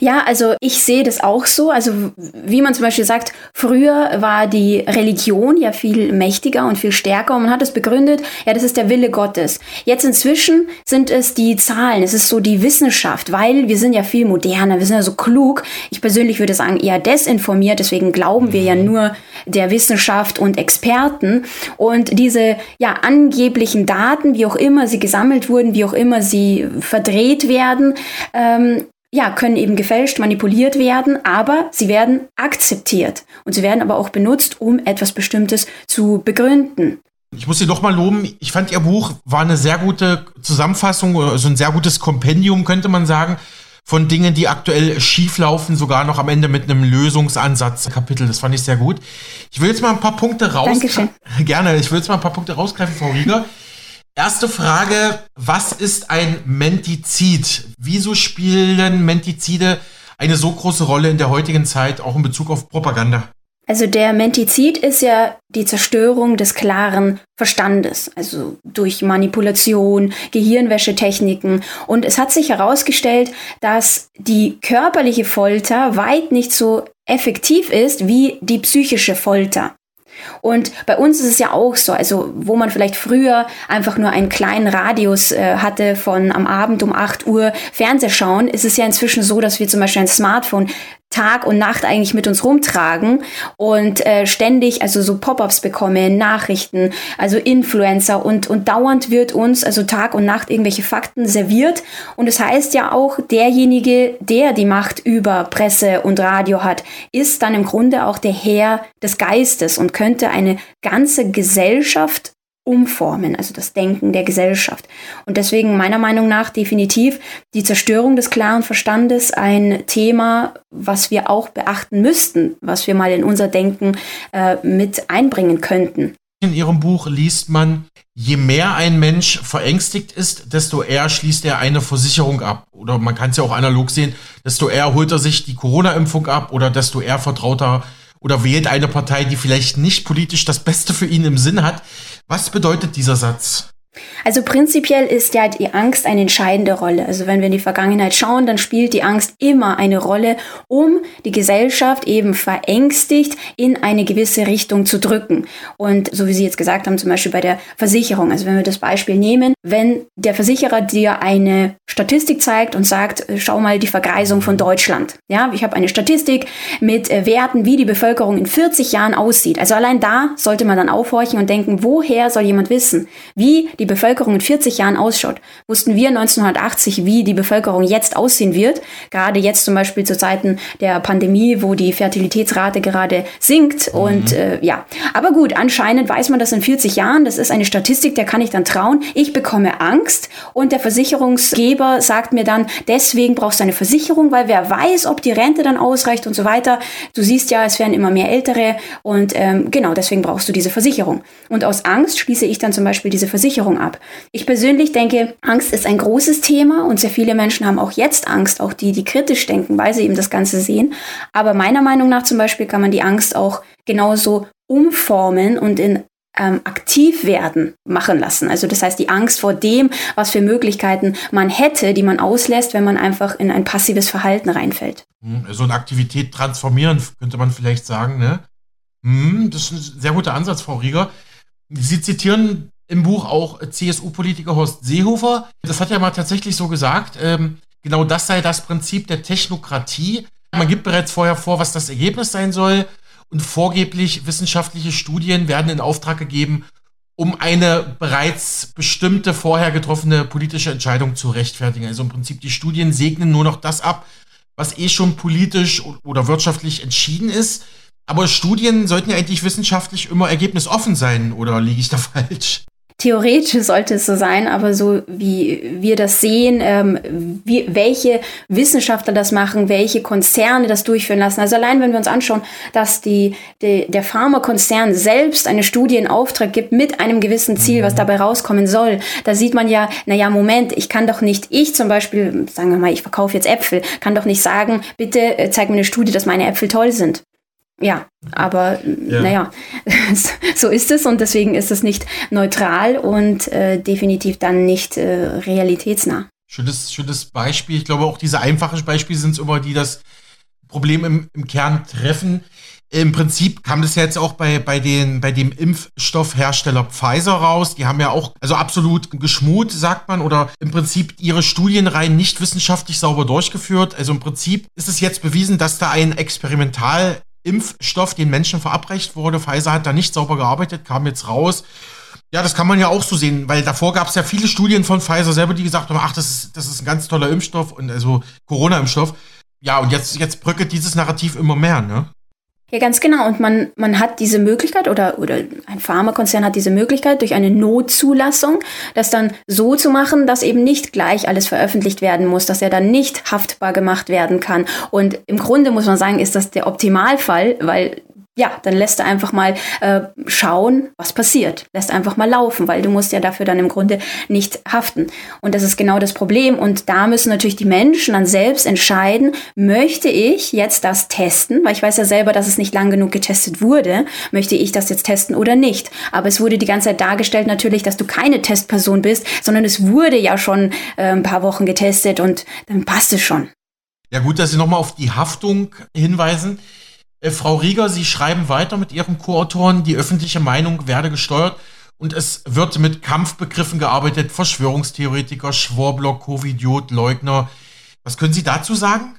Ja, also ich sehe das auch so. Also wie man zum Beispiel sagt, früher war die Religion ja viel mächtiger und viel stärker und man hat es begründet, ja, das ist der Wille Gottes. Jetzt inzwischen sind es die Zahlen, es ist so die Wissenschaft, weil wir sind ja viel moderner, wir sind ja so klug. Ich persönlich würde sagen eher desinformiert, deswegen glauben wir ja nur der Wissenschaft und Experten und diese ja angeblichen Daten, wie auch immer sie gesammelt wurden, wie auch immer sie verdreht werden, ähm, ja, können eben gefälscht, manipuliert werden, aber sie werden akzeptiert und sie werden aber auch benutzt, um etwas Bestimmtes zu begründen. Ich muss Sie doch mal loben. Ich fand Ihr Buch war eine sehr gute Zusammenfassung, also ein sehr gutes Kompendium, könnte man sagen, von Dingen, die aktuell schieflaufen, sogar noch am Ende mit einem Lösungsansatz Kapitel. Das fand ich sehr gut. Ich will jetzt mal ein paar Punkte raus. Dankeschön. Gerne. Ich will jetzt mal ein paar Punkte rausgreifen, Frau Rieger. Erste Frage, was ist ein Mentizid? Wieso spielen Mentizide eine so große Rolle in der heutigen Zeit, auch in Bezug auf Propaganda? Also der Mentizid ist ja die Zerstörung des klaren Verstandes, also durch Manipulation, Gehirnwäschetechniken. Und es hat sich herausgestellt, dass die körperliche Folter weit nicht so effektiv ist wie die psychische Folter. Und bei uns ist es ja auch so, also wo man vielleicht früher einfach nur einen kleinen Radius äh, hatte von am Abend um 8 Uhr Fernseh schauen, ist es ja inzwischen so, dass wir zum Beispiel ein Smartphone Tag und Nacht eigentlich mit uns rumtragen und äh, ständig also so Pop-ups bekommen, Nachrichten, also Influencer und und dauernd wird uns also Tag und Nacht irgendwelche Fakten serviert. Und es das heißt ja auch derjenige, der die Macht über Presse und Radio hat, ist dann im Grunde auch der Herr des Geistes und könnte eine ganze Gesellschaft umformen, also das Denken der Gesellschaft. Und deswegen meiner Meinung nach definitiv die Zerstörung des klaren Verstandes ein Thema, was wir auch beachten müssten, was wir mal in unser Denken äh, mit einbringen könnten. In Ihrem Buch liest man, je mehr ein Mensch verängstigt ist, desto eher schließt er eine Versicherung ab. Oder man kann es ja auch analog sehen, desto eher holt er sich die Corona-Impfung ab oder desto eher vertraut er oder wählt eine Partei, die vielleicht nicht politisch das Beste für ihn im Sinn hat. Was bedeutet dieser Satz? Also prinzipiell ist ja die Angst eine entscheidende Rolle. Also wenn wir in die Vergangenheit schauen, dann spielt die Angst immer eine Rolle, um die Gesellschaft eben verängstigt in eine gewisse Richtung zu drücken. Und so wie Sie jetzt gesagt haben, zum Beispiel bei der Versicherung. Also wenn wir das Beispiel nehmen, wenn der Versicherer dir eine Statistik zeigt und sagt, äh, schau mal die Vergreisung von Deutschland. Ja, ich habe eine Statistik mit äh, Werten, wie die Bevölkerung in 40 Jahren aussieht. Also allein da sollte man dann aufhorchen und denken, woher soll jemand wissen, wie die die Bevölkerung in 40 Jahren ausschaut, wussten wir 1980, wie die Bevölkerung jetzt aussehen wird. Gerade jetzt zum Beispiel zu Zeiten der Pandemie, wo die Fertilitätsrate gerade sinkt. Mhm. Und äh, ja, aber gut, anscheinend weiß man das in 40 Jahren. Das ist eine Statistik, der kann ich dann trauen. Ich bekomme Angst und der Versicherungsgeber sagt mir dann, deswegen brauchst du eine Versicherung, weil wer weiß, ob die Rente dann ausreicht und so weiter. Du siehst ja, es werden immer mehr Ältere und ähm, genau deswegen brauchst du diese Versicherung. Und aus Angst schließe ich dann zum Beispiel diese Versicherung Ernährung ab. Ich persönlich denke, Angst ist ein großes Thema und sehr viele Menschen haben auch jetzt Angst, auch die, die kritisch denken, weil sie eben das Ganze sehen. Aber meiner Meinung nach zum Beispiel kann man die Angst auch genauso umformen und in ähm, aktiv werden machen lassen. Also das heißt die Angst vor dem, was für Möglichkeiten man hätte, die man auslässt, wenn man einfach in ein passives Verhalten reinfällt. Hm, so eine Aktivität transformieren, könnte man vielleicht sagen. Ne? Hm, das ist ein sehr guter Ansatz, Frau Rieger. Sie zitieren im Buch auch CSU-Politiker Horst Seehofer. Das hat er mal tatsächlich so gesagt. Ähm, genau das sei das Prinzip der Technokratie. Man gibt bereits vorher vor, was das Ergebnis sein soll. Und vorgeblich wissenschaftliche Studien werden in Auftrag gegeben, um eine bereits bestimmte, vorher getroffene politische Entscheidung zu rechtfertigen. Also im Prinzip die Studien segnen nur noch das ab, was eh schon politisch oder wirtschaftlich entschieden ist. Aber Studien sollten ja eigentlich wissenschaftlich immer ergebnisoffen sein, oder liege ich da falsch? Theoretisch sollte es so sein, aber so wie wir das sehen, ähm, wie, welche Wissenschaftler das machen, welche Konzerne das durchführen lassen. Also allein wenn wir uns anschauen, dass die, die, der Pharmakonzern selbst eine Studie in Auftrag gibt mit einem gewissen Ziel, was mhm. dabei rauskommen soll, da sieht man ja, naja, Moment, ich kann doch nicht, ich zum Beispiel, sagen wir mal, ich verkaufe jetzt Äpfel, kann doch nicht sagen, bitte äh, zeig mir eine Studie, dass meine Äpfel toll sind. Ja, aber ja. naja, so ist es und deswegen ist es nicht neutral und äh, definitiv dann nicht äh, realitätsnah. Schönes, schönes Beispiel. Ich glaube, auch diese einfachen Beispiele sind es immer, die das Problem im, im Kern treffen. Im Prinzip kam das ja jetzt auch bei, bei, den, bei dem Impfstoffhersteller Pfizer raus. Die haben ja auch, also absolut geschmut, sagt man, oder im Prinzip ihre Studienreihen nicht wissenschaftlich sauber durchgeführt. Also im Prinzip ist es jetzt bewiesen, dass da ein Experimental Impfstoff den Menschen verabreicht wurde. Pfizer hat da nicht sauber gearbeitet, kam jetzt raus. Ja, das kann man ja auch so sehen, weil davor gab es ja viele Studien von Pfizer selber, die gesagt haben, ach, das ist, das ist ein ganz toller Impfstoff und also Corona-Impfstoff. Ja, und jetzt, jetzt bröckelt dieses Narrativ immer mehr, ne? Ja, ganz genau. Und man, man hat diese Möglichkeit oder, oder ein Pharmakonzern hat diese Möglichkeit, durch eine Notzulassung das dann so zu machen, dass eben nicht gleich alles veröffentlicht werden muss, dass er dann nicht haftbar gemacht werden kann. Und im Grunde muss man sagen, ist das der Optimalfall, weil ja, dann lässt du einfach mal äh, schauen, was passiert. Lässt einfach mal laufen, weil du musst ja dafür dann im Grunde nicht haften. Und das ist genau das Problem. Und da müssen natürlich die Menschen dann selbst entscheiden, möchte ich jetzt das testen, weil ich weiß ja selber, dass es nicht lang genug getestet wurde, möchte ich das jetzt testen oder nicht. Aber es wurde die ganze Zeit dargestellt natürlich, dass du keine Testperson bist, sondern es wurde ja schon äh, ein paar Wochen getestet und dann passt es schon. Ja gut, dass Sie nochmal auf die Haftung hinweisen. Äh, Frau Rieger, Sie schreiben weiter mit Ihrem Co-Autoren, die öffentliche Meinung werde gesteuert und es wird mit Kampfbegriffen gearbeitet, Verschwörungstheoretiker, Schwurbler, Covidiot, Leugner. Was können Sie dazu sagen?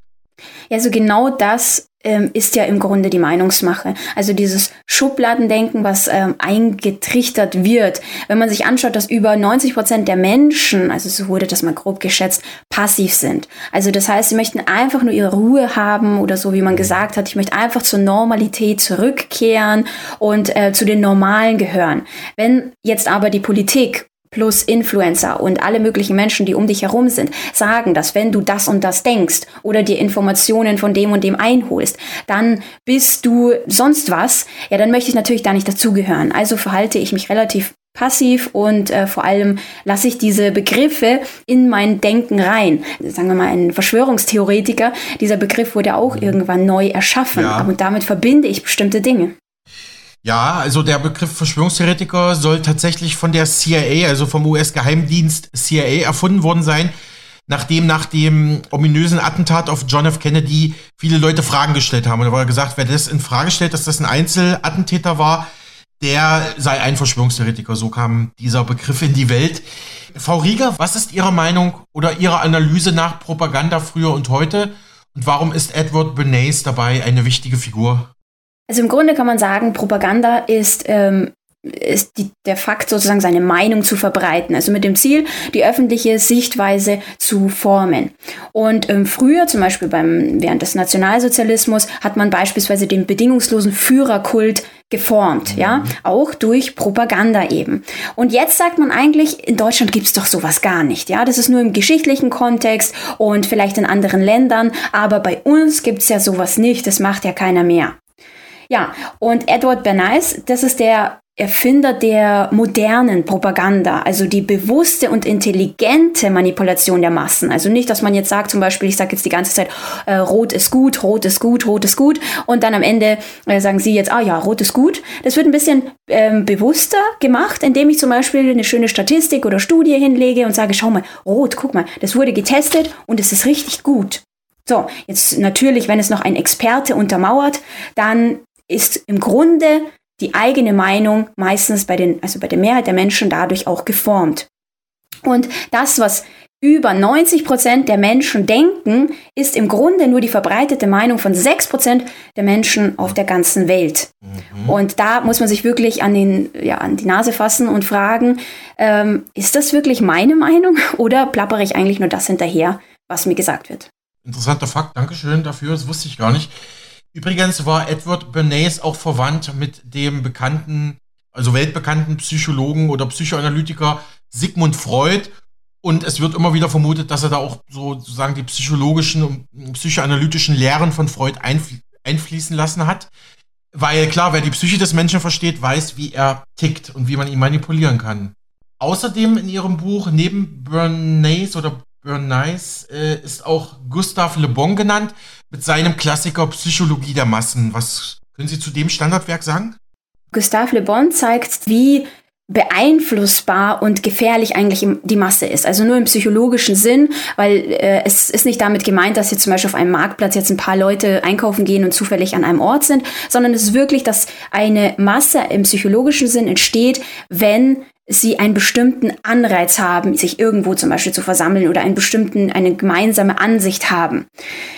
Ja, so genau das ähm, ist ja im Grunde die Meinungsmache. Also dieses Schubladendenken, was ähm, eingetrichtert wird. Wenn man sich anschaut, dass über 90 Prozent der Menschen, also so wurde das mal grob geschätzt, passiv sind. Also das heißt, sie möchten einfach nur ihre Ruhe haben oder so, wie man gesagt hat, ich möchte einfach zur Normalität zurückkehren und äh, zu den Normalen gehören. Wenn jetzt aber die Politik plus Influencer und alle möglichen Menschen, die um dich herum sind, sagen, dass wenn du das und das denkst oder dir Informationen von dem und dem einholst, dann bist du sonst was, ja, dann möchte ich natürlich da nicht dazugehören. Also verhalte ich mich relativ passiv und äh, vor allem lasse ich diese Begriffe in mein Denken rein. Sagen wir mal, ein Verschwörungstheoretiker, dieser Begriff wurde auch irgendwann neu erschaffen ja. und damit verbinde ich bestimmte Dinge. Ja, also der Begriff Verschwörungstheoretiker soll tatsächlich von der CIA, also vom US-Geheimdienst CIA erfunden worden sein, nachdem nach dem ominösen Attentat auf John F. Kennedy viele Leute Fragen gestellt haben. Und da wurde gesagt, wer das in Frage stellt, dass das ein Einzelattentäter war, der sei ein Verschwörungstheoretiker. So kam dieser Begriff in die Welt. Frau Rieger, was ist Ihre Meinung oder Ihre Analyse nach Propaganda früher und heute? Und warum ist Edward Bernays dabei eine wichtige Figur? Also im Grunde kann man sagen, Propaganda ist ähm, ist die, der Fakt sozusagen seine Meinung zu verbreiten, also mit dem Ziel, die öffentliche Sichtweise zu formen. Und ähm, früher, zum Beispiel beim, während des Nationalsozialismus, hat man beispielsweise den bedingungslosen Führerkult geformt, mhm. ja, auch durch Propaganda eben. Und jetzt sagt man eigentlich, in Deutschland gibt's doch sowas gar nicht, ja, das ist nur im geschichtlichen Kontext und vielleicht in anderen Ländern, aber bei uns gibt's ja sowas nicht, das macht ja keiner mehr. Ja, und Edward Bernays, das ist der Erfinder der modernen Propaganda, also die bewusste und intelligente Manipulation der Massen. Also nicht, dass man jetzt sagt, zum Beispiel, ich sage jetzt die ganze Zeit, äh, rot ist gut, rot ist gut, rot ist gut, und dann am Ende äh, sagen Sie jetzt, ah ja, rot ist gut. Das wird ein bisschen ähm, bewusster gemacht, indem ich zum Beispiel eine schöne Statistik oder Studie hinlege und sage, schau mal, rot, guck mal, das wurde getestet und es ist richtig gut. So, jetzt natürlich, wenn es noch ein Experte untermauert, dann ist im Grunde die eigene Meinung meistens bei den, also bei der Mehrheit der Menschen dadurch auch geformt. Und das, was über 90 Prozent der Menschen denken, ist im Grunde nur die verbreitete Meinung von 6 Prozent der Menschen auf der ganzen Welt. Mhm. Und da muss man sich wirklich an, den, ja, an die Nase fassen und fragen, ähm, ist das wirklich meine Meinung oder plappere ich eigentlich nur das hinterher, was mir gesagt wird? Interessanter Fakt, Dankeschön dafür, das wusste ich gar nicht. Übrigens war Edward Bernays auch verwandt mit dem bekannten, also weltbekannten Psychologen oder Psychoanalytiker Sigmund Freud. Und es wird immer wieder vermutet, dass er da auch sozusagen die psychologischen und psychoanalytischen Lehren von Freud einfl einfließen lassen hat. Weil klar, wer die Psyche des Menschen versteht, weiß, wie er tickt und wie man ihn manipulieren kann. Außerdem in ihrem Buch, neben Bernays oder Bernays, äh, ist auch Gustave Le Bon genannt mit seinem Klassiker Psychologie der Massen. Was können Sie zu dem Standardwerk sagen? Gustave Le Bon zeigt, wie beeinflussbar und gefährlich eigentlich die Masse ist. Also nur im psychologischen Sinn, weil äh, es ist nicht damit gemeint, dass jetzt zum Beispiel auf einem Marktplatz jetzt ein paar Leute einkaufen gehen und zufällig an einem Ort sind, sondern es ist wirklich, dass eine Masse im psychologischen Sinn entsteht, wenn sie einen bestimmten Anreiz haben, sich irgendwo zum Beispiel zu versammeln oder einen bestimmten, eine gemeinsame Ansicht haben.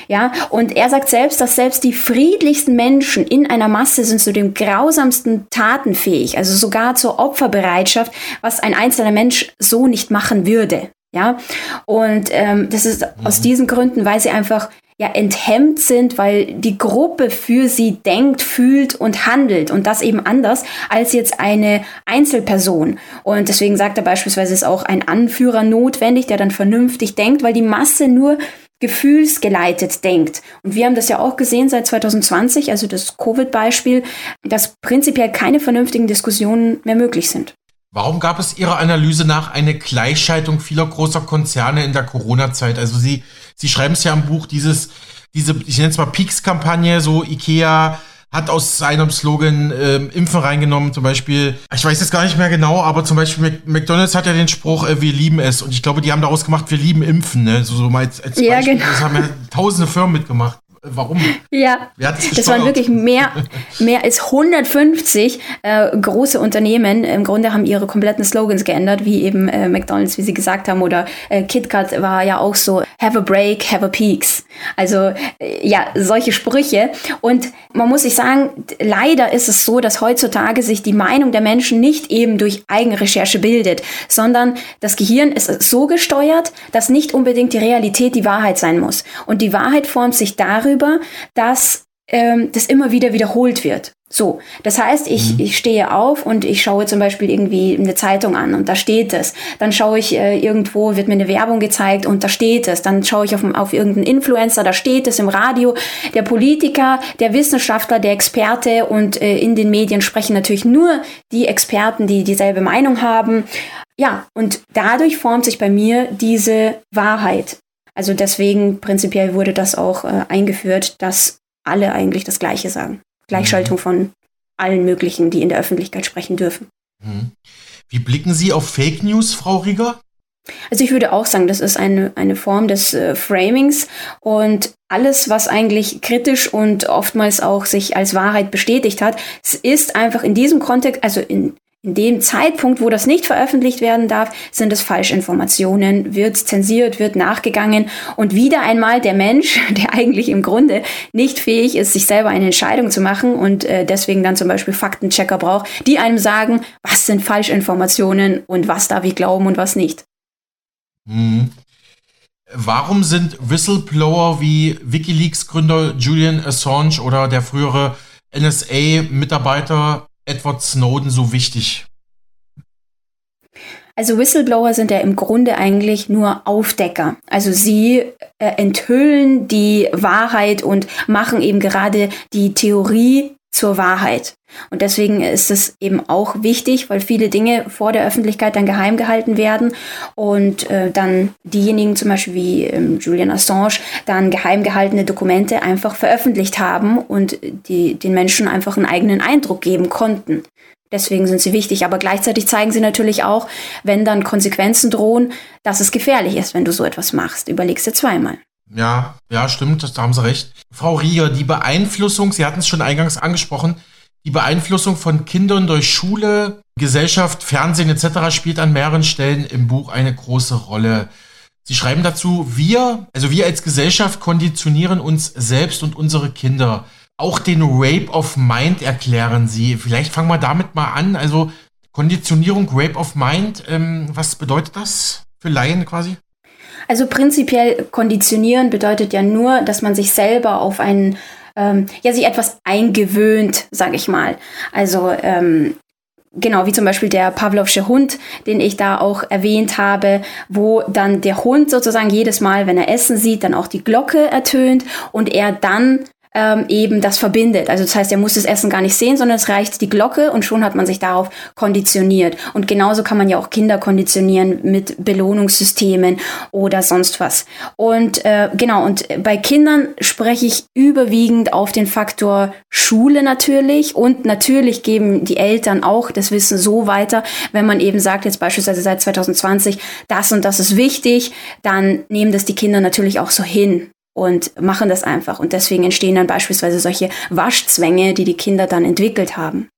Ja, und er sagt selbst, dass selbst die friedlichsten Menschen in einer Masse sind zu den grausamsten Taten fähig, also sogar zur Opferbereitschaft, was ein einzelner Mensch so nicht machen würde. Ja, und ähm, das ist mhm. aus diesen Gründen, weil sie einfach ja enthemmt sind, weil die Gruppe für sie denkt, fühlt und handelt und das eben anders als jetzt eine Einzelperson. Und deswegen sagt er beispielsweise, ist auch ein Anführer notwendig, der dann vernünftig denkt, weil die Masse nur gefühlsgeleitet denkt. Und wir haben das ja auch gesehen seit 2020, also das Covid-Beispiel, dass prinzipiell keine vernünftigen Diskussionen mehr möglich sind. Warum gab es Ihrer Analyse nach eine Gleichschaltung vieler großer Konzerne in der Corona-Zeit? Also Sie, Sie schreiben es ja im Buch, dieses, diese, ich nenne es mal Peaks-Kampagne, so IKEA hat aus seinem Slogan äh, Impfen reingenommen, zum Beispiel, ich weiß jetzt gar nicht mehr genau, aber zum Beispiel McDonalds hat ja den Spruch, äh, wir lieben es. Und ich glaube, die haben daraus gemacht, wir lieben Impfen, ne? So, so mal als, als ja, Genau. Das haben ja tausende Firmen mitgemacht. Warum? Ja, das, waren wirklich mehr, mehr als 150 äh, große Unternehmen. Im Grunde haben ihre kompletten Slogans geändert, wie eben äh, McDonald's, wie Sie gesagt haben, oder äh, KitKat war ja auch so, have a break, have a peaks. Also äh, ja, solche Sprüche. Und man muss sich sagen, leider ist es so, dass heutzutage sich die Meinung der Menschen nicht eben durch Eigenrecherche bildet, sondern das Gehirn ist so gesteuert, dass nicht unbedingt die Realität die Wahrheit sein muss. Und die Wahrheit formt sich darüber, darüber, dass ähm, das immer wieder wiederholt wird. So, das heißt, ich, mhm. ich stehe auf und ich schaue zum Beispiel irgendwie eine Zeitung an und da steht es. Dann schaue ich äh, irgendwo, wird mir eine Werbung gezeigt und da steht es. Dann schaue ich auf, auf irgendeinen Influencer, da steht es im Radio. Der Politiker, der Wissenschaftler, der Experte und äh, in den Medien sprechen natürlich nur die Experten, die dieselbe Meinung haben. Ja, und dadurch formt sich bei mir diese Wahrheit. Also deswegen prinzipiell wurde das auch äh, eingeführt, dass alle eigentlich das Gleiche sagen. Gleichschaltung mhm. von allen möglichen, die in der Öffentlichkeit sprechen dürfen. Mhm. Wie blicken Sie auf Fake News, Frau Rieger? Also ich würde auch sagen, das ist eine, eine Form des äh, Framings und alles, was eigentlich kritisch und oftmals auch sich als Wahrheit bestätigt hat, ist einfach in diesem Kontext, also in, in dem Zeitpunkt, wo das nicht veröffentlicht werden darf, sind es Falschinformationen, wird zensiert, wird nachgegangen und wieder einmal der Mensch, der eigentlich im Grunde nicht fähig ist, sich selber eine Entscheidung zu machen und äh, deswegen dann zum Beispiel Faktenchecker braucht, die einem sagen, was sind Falschinformationen und was darf ich glauben und was nicht. Mhm. Warum sind Whistleblower wie Wikileaks-Gründer Julian Assange oder der frühere NSA-Mitarbeiter Edward Snowden so wichtig? Also Whistleblower sind ja im Grunde eigentlich nur Aufdecker. Also sie äh, enthüllen die Wahrheit und machen eben gerade die Theorie zur Wahrheit. Und deswegen ist es eben auch wichtig, weil viele Dinge vor der Öffentlichkeit dann geheim gehalten werden und äh, dann diejenigen zum Beispiel wie ähm, Julian Assange dann geheim gehaltene Dokumente einfach veröffentlicht haben und die, den Menschen einfach einen eigenen Eindruck geben konnten. Deswegen sind sie wichtig, aber gleichzeitig zeigen sie natürlich auch, wenn dann Konsequenzen drohen, dass es gefährlich ist, wenn du so etwas machst. Überlegst dir zweimal. Ja, ja, stimmt, da haben Sie recht. Frau Rieger, die Beeinflussung, Sie hatten es schon eingangs angesprochen, Die Beeinflussung von Kindern durch Schule, Gesellschaft, Fernsehen etc. spielt an mehreren Stellen im Buch eine große Rolle. Sie schreiben dazu, wir, also wir als Gesellschaft konditionieren uns selbst und unsere Kinder. Auch den Rape of Mind erklären Sie. Vielleicht fangen wir damit mal an. Also Konditionierung, Rape of Mind, ähm, was bedeutet das für Laien quasi? Also prinzipiell konditionieren bedeutet ja nur, dass man sich selber auf einen, ähm, ja, sich etwas eingewöhnt, sage ich mal. Also ähm, genau, wie zum Beispiel der Pavlovsche Hund, den ich da auch erwähnt habe, wo dann der Hund sozusagen jedes Mal, wenn er Essen sieht, dann auch die Glocke ertönt und er dann ähm, eben das verbindet. Also das heißt, er muss das Essen gar nicht sehen, sondern es reicht die Glocke und schon hat man sich darauf konditioniert. Und genauso kann man ja auch Kinder konditionieren mit Belohnungssystemen oder sonst was. Und äh, genau, und bei Kindern spreche ich überwiegend auf den Faktor Schule natürlich und natürlich geben die Eltern auch das Wissen so weiter, wenn man eben sagt, jetzt beispielsweise seit 2020, das und das ist wichtig, dann nehmen das die Kinder natürlich auch so hin und machen das einfach. Und deswegen entstehen dann beispielsweise solche Waschzwänge, die die Kinder dann entwickelt haben.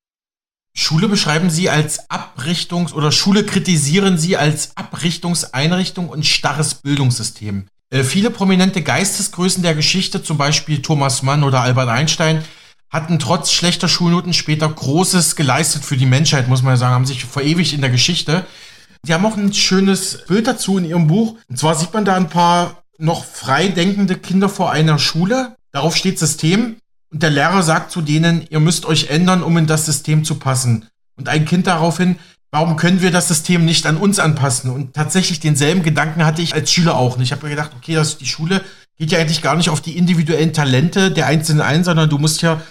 Schule beschreiben Sie als Abrichtungs- oder Schule kritisieren Sie als Abrichtungseinrichtung und starres Bildungssystem. Äh, viele prominente Geistesgrößen der Geschichte, zum Beispiel Thomas Mann oder Albert Einstein, hatten trotz schlechter Schulnoten später Großes geleistet für die Menschheit, muss man ja sagen, haben sich verewigt in der Geschichte. Sie haben auch ein schönes Bild dazu in Ihrem Buch. Und zwar sieht man da ein paar noch frei denkende Kinder vor einer Schule. Darauf steht System. Und der Lehrer sagt zu denen, ihr müsst euch ändern, um in das System zu passen. Und ein Kind daraufhin, warum können wir das System nicht an uns anpassen? Und tatsächlich denselben Gedanken hatte ich als Schüler auch. Und ich habe mir gedacht, okay, das, die Schule geht ja eigentlich gar nicht auf die individuellen Talente der Einzelnen ein, sondern du musst ja,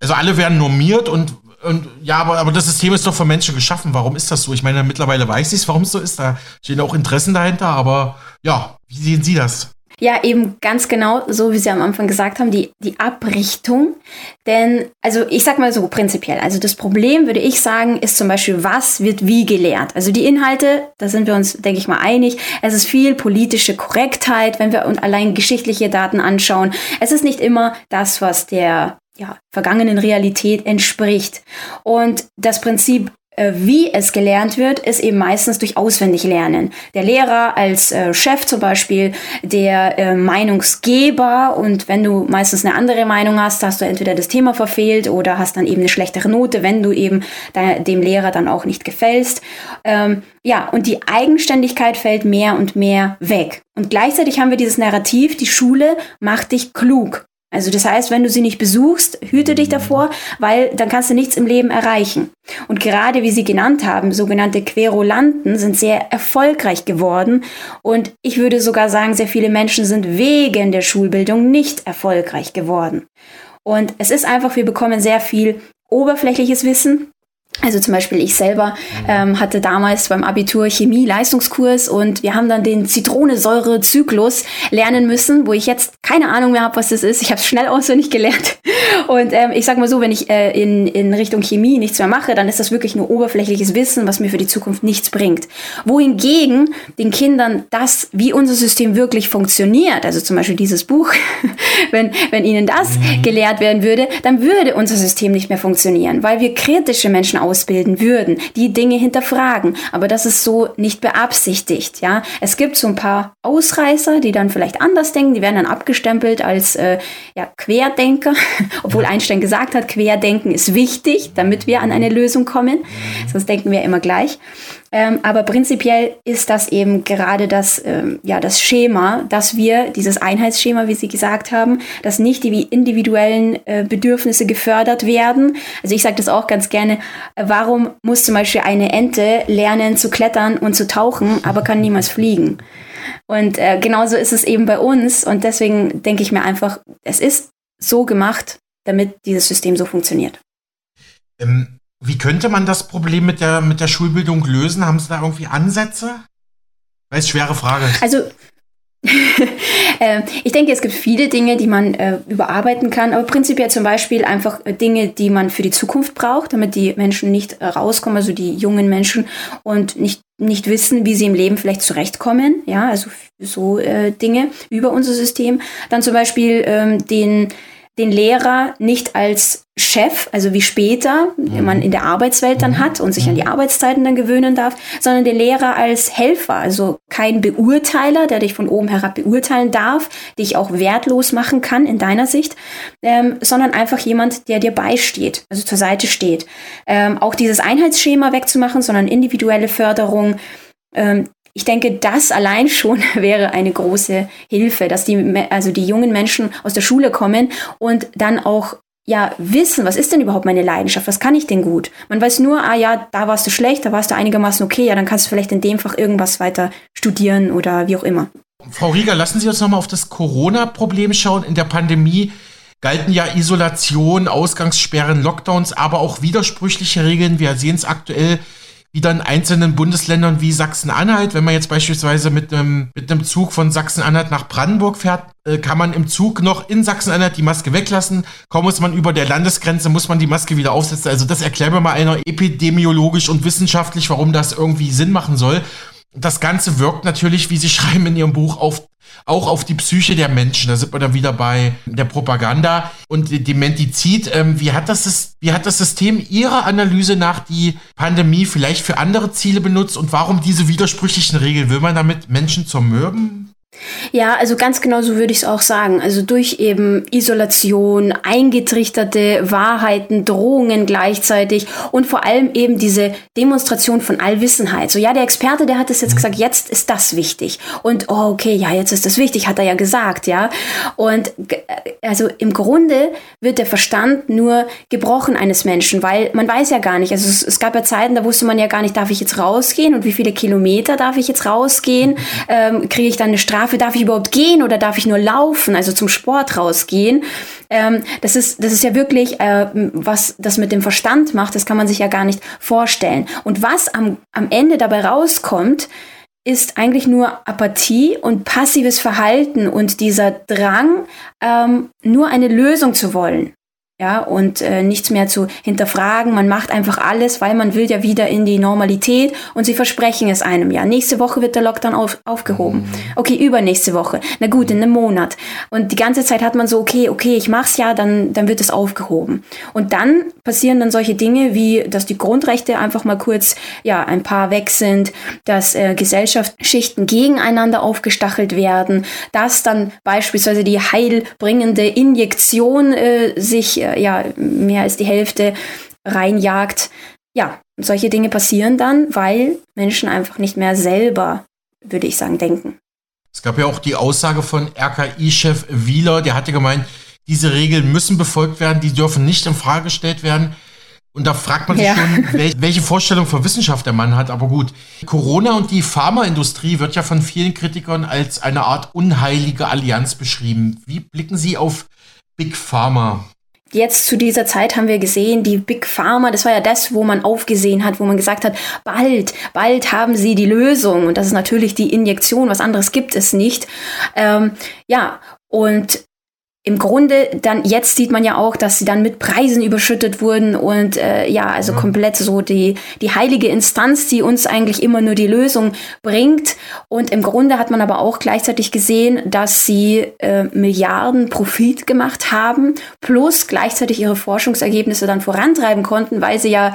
also alle werden normiert und, und ja, aber, aber das System ist doch für Menschen geschaffen. Warum ist das so? Ich meine, mittlerweile weiß ich es, warum es so ist. Da stehen auch Interessen dahinter, aber ja, wie sehen Sie das? Ja, eben ganz genau, so wie Sie am Anfang gesagt haben, die, die Abrichtung. Denn, also ich sag mal so prinzipiell, also das Problem, würde ich sagen, ist zum Beispiel, was wird wie gelehrt. Also die Inhalte, da sind wir uns, denke ich mal, einig. Es ist viel politische Korrektheit, wenn wir uns allein geschichtliche Daten anschauen. Es ist nicht immer das, was der ja, vergangenen Realität entspricht. Und das Prinzip äh, wie es gelernt wird, ist eben meistens durch auswendig lernen. Der Lehrer als äh, Chef zum Beispiel, der äh, Meinungsgeber und wenn du meistens eine andere Meinung hast, hast du entweder das Thema verfehlt oder hast dann eben eine schlechtere Note, wenn du eben dem Lehrer dann auch nicht gefällst. Ähm, ja, und die Eigenständigkeit fällt mehr und mehr weg. Und gleichzeitig haben wir dieses Narrativ, die Schule macht dich klug. Also das heißt, wenn du sie nicht besuchst, hüte dich davor, weil dann kannst du nichts im Leben erreichen. Und gerade wie Sie genannt haben, sogenannte Querulanten sind sehr erfolgreich geworden. Und ich würde sogar sagen, sehr viele Menschen sind wegen der Schulbildung nicht erfolgreich geworden. Und es ist einfach, wir bekommen sehr viel oberflächliches Wissen, also zum Beispiel ich selber ähm, hatte damals beim Abitur Chemie-Leistungskurs und wir haben dann den Zitronensäure-Zyklus lernen müssen, wo ich jetzt keine Ahnung mehr habe, was das ist. Ich habe es schnell auswendig gelernt. Und ähm, ich sage mal so, wenn ich äh, in, in Richtung Chemie nichts mehr mache, dann ist das wirklich nur oberflächliches Wissen, was mir für die Zukunft nichts bringt. Wohingegen den Kindern das, wie unser System wirklich funktioniert, also zum Beispiel dieses Buch, wenn, wenn ihnen das mhm. gelehrt werden würde, dann würde unser System nicht mehr funktionieren, weil wir kritische Menschen ausbilden würden, die Dinge hinterfragen. Aber das ist so nicht beabsichtigt. Ja, es gibt so ein paar Ausreißer, die dann vielleicht anders denken, die werden dann abgestempelt als äh, ja, Querdenker, obwohl Einstein gesagt hat, Querdenken ist wichtig, damit wir an eine Lösung kommen. Sonst denken wir immer gleich. Ähm, aber prinzipiell ist das eben gerade das, ähm, ja, das Schema, dass wir, dieses Einheitsschema, wie Sie gesagt haben, dass nicht die individuellen äh, Bedürfnisse gefördert werden. Also ich sage das auch ganz gerne, äh, warum muss zum Beispiel eine Ente lernen zu klettern und zu tauchen, aber kann niemals fliegen? Und äh, genauso ist es eben bei uns. Und deswegen denke ich mir einfach, es ist so gemacht, damit dieses System so funktioniert. Ähm wie könnte man das Problem mit der, mit der Schulbildung lösen? Haben Sie da irgendwie Ansätze? Das ist schwere Frage. Also, äh, ich denke, es gibt viele Dinge, die man äh, überarbeiten kann, aber prinzipiell zum Beispiel einfach äh, Dinge, die man für die Zukunft braucht, damit die Menschen nicht äh, rauskommen, also die jungen Menschen und nicht nicht wissen, wie sie im Leben vielleicht zurechtkommen, ja, also so äh, Dinge über unser System. Dann zum Beispiel ähm, den den Lehrer nicht als Chef, also wie später mhm. man in der Arbeitswelt dann mhm. hat und sich an die mhm. Arbeitszeiten dann gewöhnen darf, sondern den Lehrer als Helfer, also kein Beurteiler, der dich von oben herab beurteilen darf, dich auch wertlos machen kann in deiner Sicht, ähm, sondern einfach jemand, der dir beisteht, also zur Seite steht. Ähm, auch dieses Einheitsschema wegzumachen, sondern individuelle Förderung. Ähm, ich denke, das allein schon wäre eine große Hilfe, dass die, also die jungen Menschen aus der Schule kommen und dann auch ja, wissen, was ist denn überhaupt meine Leidenschaft? Was kann ich denn gut? Man weiß nur, ah ja, da warst du schlecht, da warst du einigermaßen okay, ja, dann kannst du vielleicht in dem Fach irgendwas weiter studieren oder wie auch immer. Frau Rieger, lassen Sie uns nochmal auf das Corona-Problem schauen. In der Pandemie galten ja Isolation, Ausgangssperren, Lockdowns, aber auch widersprüchliche Regeln. Wir sehen es aktuell wieder in einzelnen Bundesländern wie Sachsen-Anhalt. Wenn man jetzt beispielsweise mit einem, mit einem Zug von Sachsen-Anhalt nach Brandenburg fährt, äh, kann man im Zug noch in Sachsen-Anhalt die Maske weglassen. Kaum muss man über der Landesgrenze, muss man die Maske wieder aufsetzen. Also das erklärt mir mal einer epidemiologisch und wissenschaftlich, warum das irgendwie Sinn machen soll. Das Ganze wirkt natürlich, wie Sie schreiben in Ihrem Buch, auf auch auf die Psyche der Menschen. Da sind wir dann wieder bei der Propaganda und dem Mentizid. Ähm, wie, hat das, wie hat das System Ihrer Analyse nach die Pandemie vielleicht für andere Ziele benutzt und warum diese widersprüchlichen Regeln? Will man damit Menschen zermürben? Ja, also ganz genau so würde ich es auch sagen. Also durch eben Isolation, eingetrichterte Wahrheiten, Drohungen gleichzeitig und vor allem eben diese Demonstration von Allwissenheit. So, ja, der Experte, der hat es jetzt mhm. gesagt, jetzt ist das wichtig. Und, oh, okay, ja, jetzt ist das wichtig, hat er ja gesagt, ja. Und also im Grunde wird der Verstand nur gebrochen eines Menschen, weil man weiß ja gar nicht. Also es, es gab ja Zeiten, da wusste man ja gar nicht, darf ich jetzt rausgehen und wie viele Kilometer darf ich jetzt rausgehen? Ähm, Kriege ich dann eine Strafe? Darf ich überhaupt gehen oder darf ich nur laufen? Also zum Sport rausgehen. Ähm, das ist, das ist ja wirklich, äh, was das mit dem Verstand macht, das kann man sich ja gar nicht vorstellen. Und was am, am Ende dabei rauskommt, ist eigentlich nur Apathie und passives Verhalten und dieser Drang, ähm, nur eine Lösung zu wollen ja, und äh, nichts mehr zu hinterfragen. Man macht einfach alles, weil man will ja wieder in die Normalität und sie versprechen es einem ja. Nächste Woche wird der Lockdown auf, aufgehoben. Okay, übernächste Woche. Na gut, in einem Monat. Und die ganze Zeit hat man so, okay, okay, ich mach's ja, dann, dann wird es aufgehoben. Und dann passieren dann solche Dinge wie, dass die Grundrechte einfach mal kurz, ja, ein paar weg sind, dass äh, Gesellschaftsschichten gegeneinander aufgestachelt werden, dass dann beispielsweise die heilbringende Injektion äh, sich äh, ja mehr als die Hälfte reinjagt. Ja, solche Dinge passieren dann, weil Menschen einfach nicht mehr selber, würde ich sagen, denken. Es gab ja auch die Aussage von RKI-Chef Wieler, der hatte gemeint, diese Regeln müssen befolgt werden, die dürfen nicht in Frage gestellt werden. Und da fragt man sich ja. schon, welche Vorstellung von Wissenschaft der Mann hat. Aber gut, Corona und die Pharmaindustrie wird ja von vielen Kritikern als eine Art unheilige Allianz beschrieben. Wie blicken Sie auf Big Pharma? Jetzt zu dieser Zeit haben wir gesehen, die Big Pharma, das war ja das, wo man aufgesehen hat, wo man gesagt hat, bald, bald haben sie die Lösung. Und das ist natürlich die Injektion, was anderes gibt es nicht. Ähm, ja, und im Grunde dann jetzt sieht man ja auch, dass sie dann mit Preisen überschüttet wurden und äh, ja, also ja. komplett so die, die heilige Instanz, die uns eigentlich immer nur die Lösung bringt. Und im Grunde hat man aber auch gleichzeitig gesehen, dass sie äh, Milliarden Profit gemacht haben, plus gleichzeitig ihre Forschungsergebnisse dann vorantreiben konnten, weil sie ja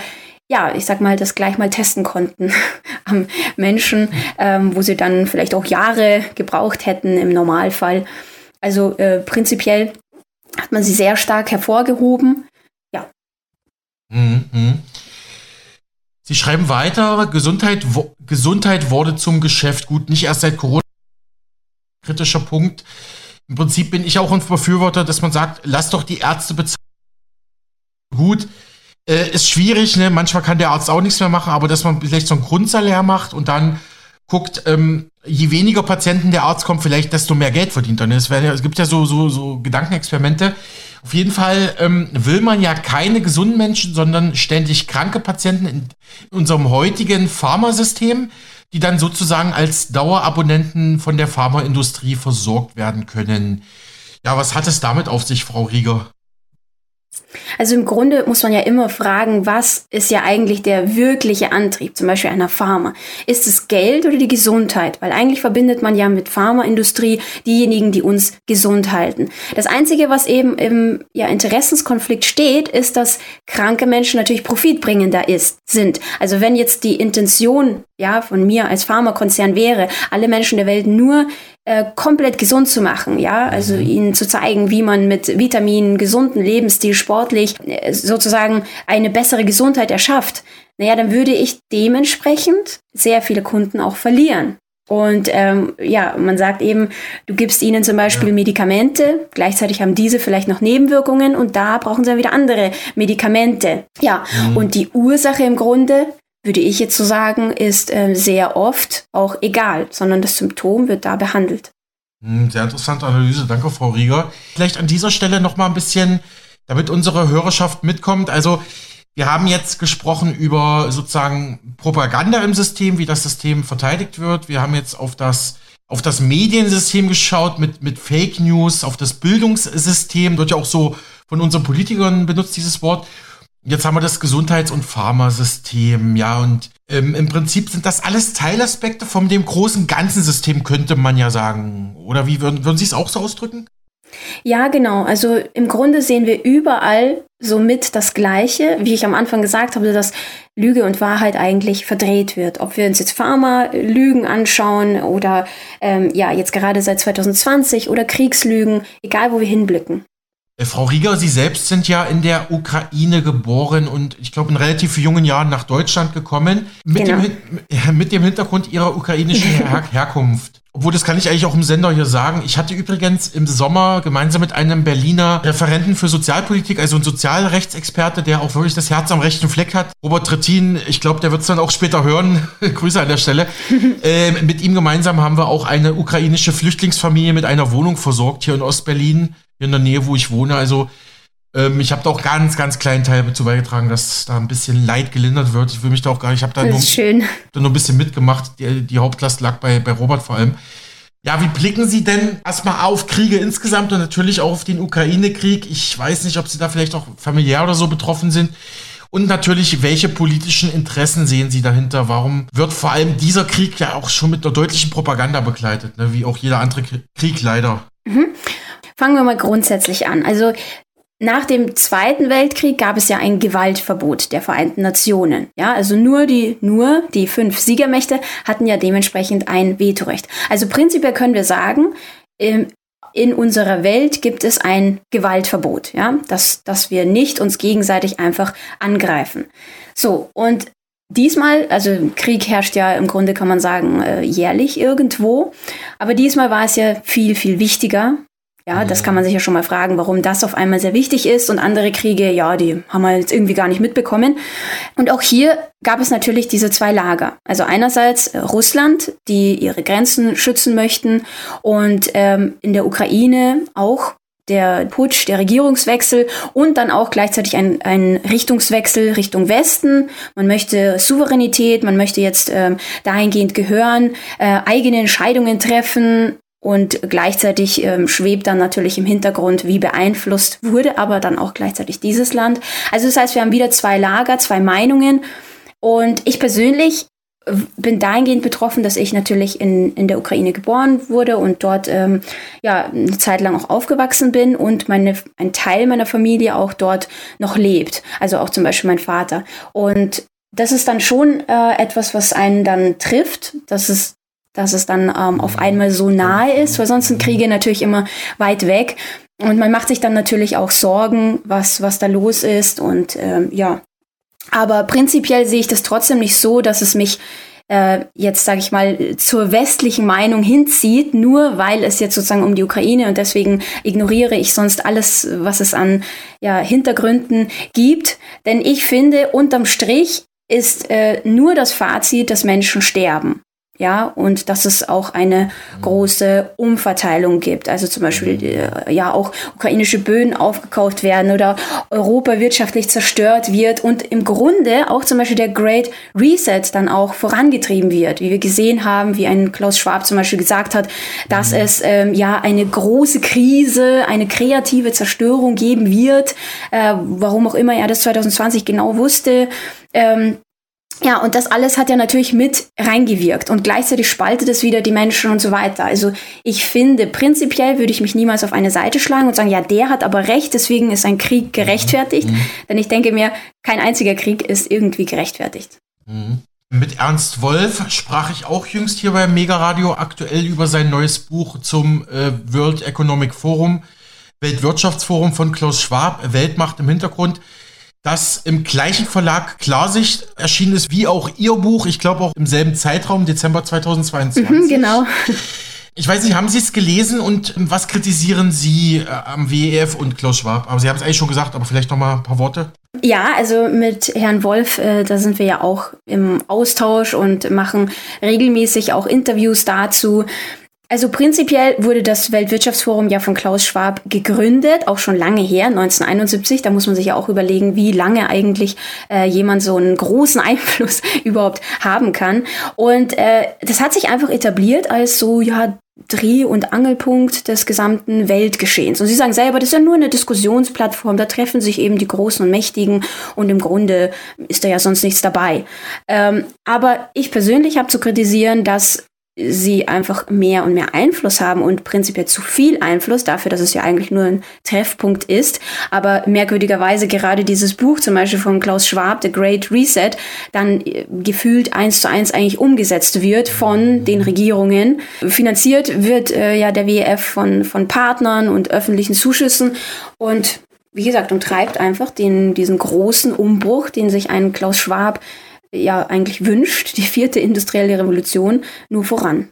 ja, ich sag mal, das gleich mal testen konnten am Menschen, ähm, wo sie dann vielleicht auch Jahre gebraucht hätten im Normalfall. Also äh, prinzipiell hat man sie sehr stark hervorgehoben. Ja. Mhm. Sie schreiben weiter, Gesundheit, Gesundheit wurde zum Geschäft. Gut, nicht erst seit Corona. Kritischer Punkt. Im Prinzip bin ich auch ein Befürworter, dass man sagt, lass doch die Ärzte bezahlen. Gut, äh, ist schwierig, ne? Manchmal kann der Arzt auch nichts mehr machen, aber dass man vielleicht so einen Grundsalär macht und dann guckt, ähm, je weniger Patienten der Arzt kommt, vielleicht desto mehr Geld verdient er. Ne? Es, es gibt ja so, so, so Gedankenexperimente. Auf jeden Fall ähm, will man ja keine gesunden Menschen, sondern ständig kranke Patienten in unserem heutigen Pharmasystem, die dann sozusagen als Dauerabonnenten von der Pharmaindustrie versorgt werden können. Ja, was hat es damit auf sich, Frau Rieger? Also im Grunde muss man ja immer fragen, was ist ja eigentlich der wirkliche Antrieb, zum Beispiel einer Pharma? Ist es Geld oder die Gesundheit? Weil eigentlich verbindet man ja mit Pharmaindustrie diejenigen, die uns gesund halten. Das Einzige, was eben im ja, Interessenskonflikt steht, ist, dass kranke Menschen natürlich profitbringender ist, sind. Also wenn jetzt die Intention ja, von mir als Pharmakonzern wäre, alle Menschen der Welt nur äh, komplett gesund zu machen, ja, also mhm. ihnen zu zeigen, wie man mit Vitaminen, gesunden Lebensstil, sportlich äh, sozusagen eine bessere Gesundheit erschafft, naja, dann würde ich dementsprechend sehr viele Kunden auch verlieren. Und ähm, ja, man sagt eben, du gibst ihnen zum Beispiel ja. Medikamente, gleichzeitig haben diese vielleicht noch Nebenwirkungen und da brauchen sie dann wieder andere Medikamente. Ja, mhm. und die Ursache im Grunde würde ich jetzt so sagen, ist äh, sehr oft auch egal, sondern das Symptom wird da behandelt. Hm, sehr interessante Analyse, danke Frau Rieger. Vielleicht an dieser Stelle noch mal ein bisschen, damit unsere Hörerschaft mitkommt. Also wir haben jetzt gesprochen über sozusagen Propaganda im System, wie das System verteidigt wird. Wir haben jetzt auf das auf das Mediensystem geschaut mit, mit Fake News, auf das Bildungssystem, wird ja auch so von unseren Politikern benutzt, dieses Wort. Jetzt haben wir das Gesundheits- und Pharmasystem, ja, und ähm, im Prinzip sind das alles Teilaspekte von dem großen ganzen System, könnte man ja sagen. Oder wie würden, würden Sie es auch so ausdrücken? Ja, genau. Also im Grunde sehen wir überall somit das Gleiche, wie ich am Anfang gesagt habe, dass Lüge und Wahrheit eigentlich verdreht wird. Ob wir uns jetzt Pharma-Lügen anschauen oder ähm, ja, jetzt gerade seit 2020 oder Kriegslügen, egal wo wir hinblicken. Äh, Frau Rieger, Sie selbst sind ja in der Ukraine geboren und ich glaube in relativ jungen Jahren nach Deutschland gekommen. Mit, genau. dem, mit dem Hintergrund Ihrer ukrainischen Her Herkunft. Obwohl, das kann ich eigentlich auch im Sender hier sagen. Ich hatte übrigens im Sommer gemeinsam mit einem Berliner Referenten für Sozialpolitik, also ein Sozialrechtsexperte, der auch wirklich das Herz am rechten Fleck hat, Robert Trittin, ich glaube, der wird es dann auch später hören. Grüße an der Stelle. äh, mit ihm gemeinsam haben wir auch eine ukrainische Flüchtlingsfamilie mit einer Wohnung versorgt hier in Ostberlin in der Nähe, wo ich wohne. Also ähm, ich habe da auch ganz, ganz kleinen Teil dazu beigetragen, dass da ein bisschen Leid gelindert wird. Ich will mich da auch gar nicht, ich habe da, nur, da nur ein bisschen mitgemacht. Die, die Hauptlast lag bei, bei Robert vor allem. Ja, wie blicken Sie denn erstmal auf Kriege insgesamt und natürlich auch auf den Ukraine-Krieg? Ich weiß nicht, ob Sie da vielleicht auch familiär oder so betroffen sind. Und natürlich, welche politischen Interessen sehen Sie dahinter? Warum wird vor allem dieser Krieg ja auch schon mit einer deutlichen Propaganda begleitet, ne? wie auch jeder andere Krieg leider? Mhm. Fangen wir mal grundsätzlich an. Also nach dem Zweiten Weltkrieg gab es ja ein Gewaltverbot der Vereinten Nationen. Ja, also nur die, nur die fünf Siegermächte hatten ja dementsprechend ein Vetorecht. Also prinzipiell können wir sagen, in unserer Welt gibt es ein Gewaltverbot, ja, dass, dass wir nicht uns gegenseitig einfach angreifen. So, und diesmal, also Krieg herrscht ja im Grunde, kann man sagen, äh, jährlich irgendwo, aber diesmal war es ja viel, viel wichtiger, ja, das kann man sich ja schon mal fragen, warum das auf einmal sehr wichtig ist und andere Kriege, ja, die haben wir jetzt irgendwie gar nicht mitbekommen. Und auch hier gab es natürlich diese zwei Lager. Also einerseits äh, Russland, die ihre Grenzen schützen möchten und ähm, in der Ukraine auch der Putsch, der Regierungswechsel und dann auch gleichzeitig ein, ein Richtungswechsel Richtung Westen. Man möchte Souveränität, man möchte jetzt ähm, dahingehend gehören, äh, eigene Entscheidungen treffen, und gleichzeitig ähm, schwebt dann natürlich im Hintergrund, wie beeinflusst wurde aber dann auch gleichzeitig dieses Land. Also das heißt, wir haben wieder zwei Lager, zwei Meinungen. Und ich persönlich äh, bin dahingehend betroffen, dass ich natürlich in, in der Ukraine geboren wurde und dort ähm, ja eine Zeit lang auch aufgewachsen bin und meine, ein Teil meiner Familie auch dort noch lebt. Also auch zum Beispiel mein Vater. Und das ist dann schon äh, etwas, was einen dann trifft. Das ist dass es dann ähm, auf einmal so nahe ist, weil sonst sind Kriege natürlich immer weit weg. Und man macht sich dann natürlich auch Sorgen, was, was da los ist. Und ähm, ja, aber prinzipiell sehe ich das trotzdem nicht so, dass es mich äh, jetzt, sage ich mal, zur westlichen Meinung hinzieht, nur weil es jetzt sozusagen um die Ukraine und deswegen ignoriere ich sonst alles, was es an ja, Hintergründen gibt. Denn ich finde, unterm Strich ist äh, nur das Fazit, dass Menschen sterben. Ja, und dass es auch eine große Umverteilung gibt. Also zum Beispiel, äh, ja, auch ukrainische Böden aufgekauft werden oder Europa wirtschaftlich zerstört wird und im Grunde auch zum Beispiel der Great Reset dann auch vorangetrieben wird, wie wir gesehen haben, wie ein Klaus Schwab zum Beispiel gesagt hat, dass mhm. es ähm, ja eine große Krise, eine kreative Zerstörung geben wird, äh, warum auch immer er das 2020 genau wusste. Ähm, ja, und das alles hat ja natürlich mit reingewirkt und gleichzeitig spaltet es wieder die Menschen und so weiter. Also ich finde, prinzipiell würde ich mich niemals auf eine Seite schlagen und sagen, ja, der hat aber recht, deswegen ist ein Krieg gerechtfertigt. Mhm. Denn ich denke mir, kein einziger Krieg ist irgendwie gerechtfertigt. Mhm. Mit Ernst Wolf sprach ich auch jüngst hier beim Mega Radio aktuell über sein neues Buch zum äh, World Economic Forum, Weltwirtschaftsforum von Klaus Schwab, Weltmacht im Hintergrund das im gleichen Verlag Klarsicht erschienen ist, wie auch Ihr Buch. Ich glaube auch im selben Zeitraum, Dezember 2022. Mhm, genau. Ich weiß nicht, haben Sie es gelesen und was kritisieren Sie äh, am WEF und Klaus Schwab? Aber Sie haben es eigentlich schon gesagt, aber vielleicht noch mal ein paar Worte. Ja, also mit Herrn Wolf, äh, da sind wir ja auch im Austausch und machen regelmäßig auch Interviews dazu. Also prinzipiell wurde das Weltwirtschaftsforum ja von Klaus Schwab gegründet, auch schon lange her, 1971. Da muss man sich ja auch überlegen, wie lange eigentlich äh, jemand so einen großen Einfluss überhaupt haben kann. Und äh, das hat sich einfach etabliert als so, ja, Dreh- und Angelpunkt des gesamten Weltgeschehens. Und Sie sagen selber, das ist ja nur eine Diskussionsplattform, da treffen sich eben die Großen und Mächtigen und im Grunde ist da ja sonst nichts dabei. Ähm, aber ich persönlich habe zu kritisieren, dass sie einfach mehr und mehr Einfluss haben und prinzipiell zu viel Einfluss dafür, dass es ja eigentlich nur ein Treffpunkt ist. Aber merkwürdigerweise gerade dieses Buch zum Beispiel von Klaus Schwab, The Great Reset, dann äh, gefühlt eins zu eins eigentlich umgesetzt wird von den Regierungen. Finanziert wird äh, ja der WEF von, von Partnern und öffentlichen Zuschüssen und wie gesagt, und treibt einfach den, diesen großen Umbruch, den sich ein Klaus Schwab ja eigentlich wünscht, die vierte industrielle Revolution, nur voran.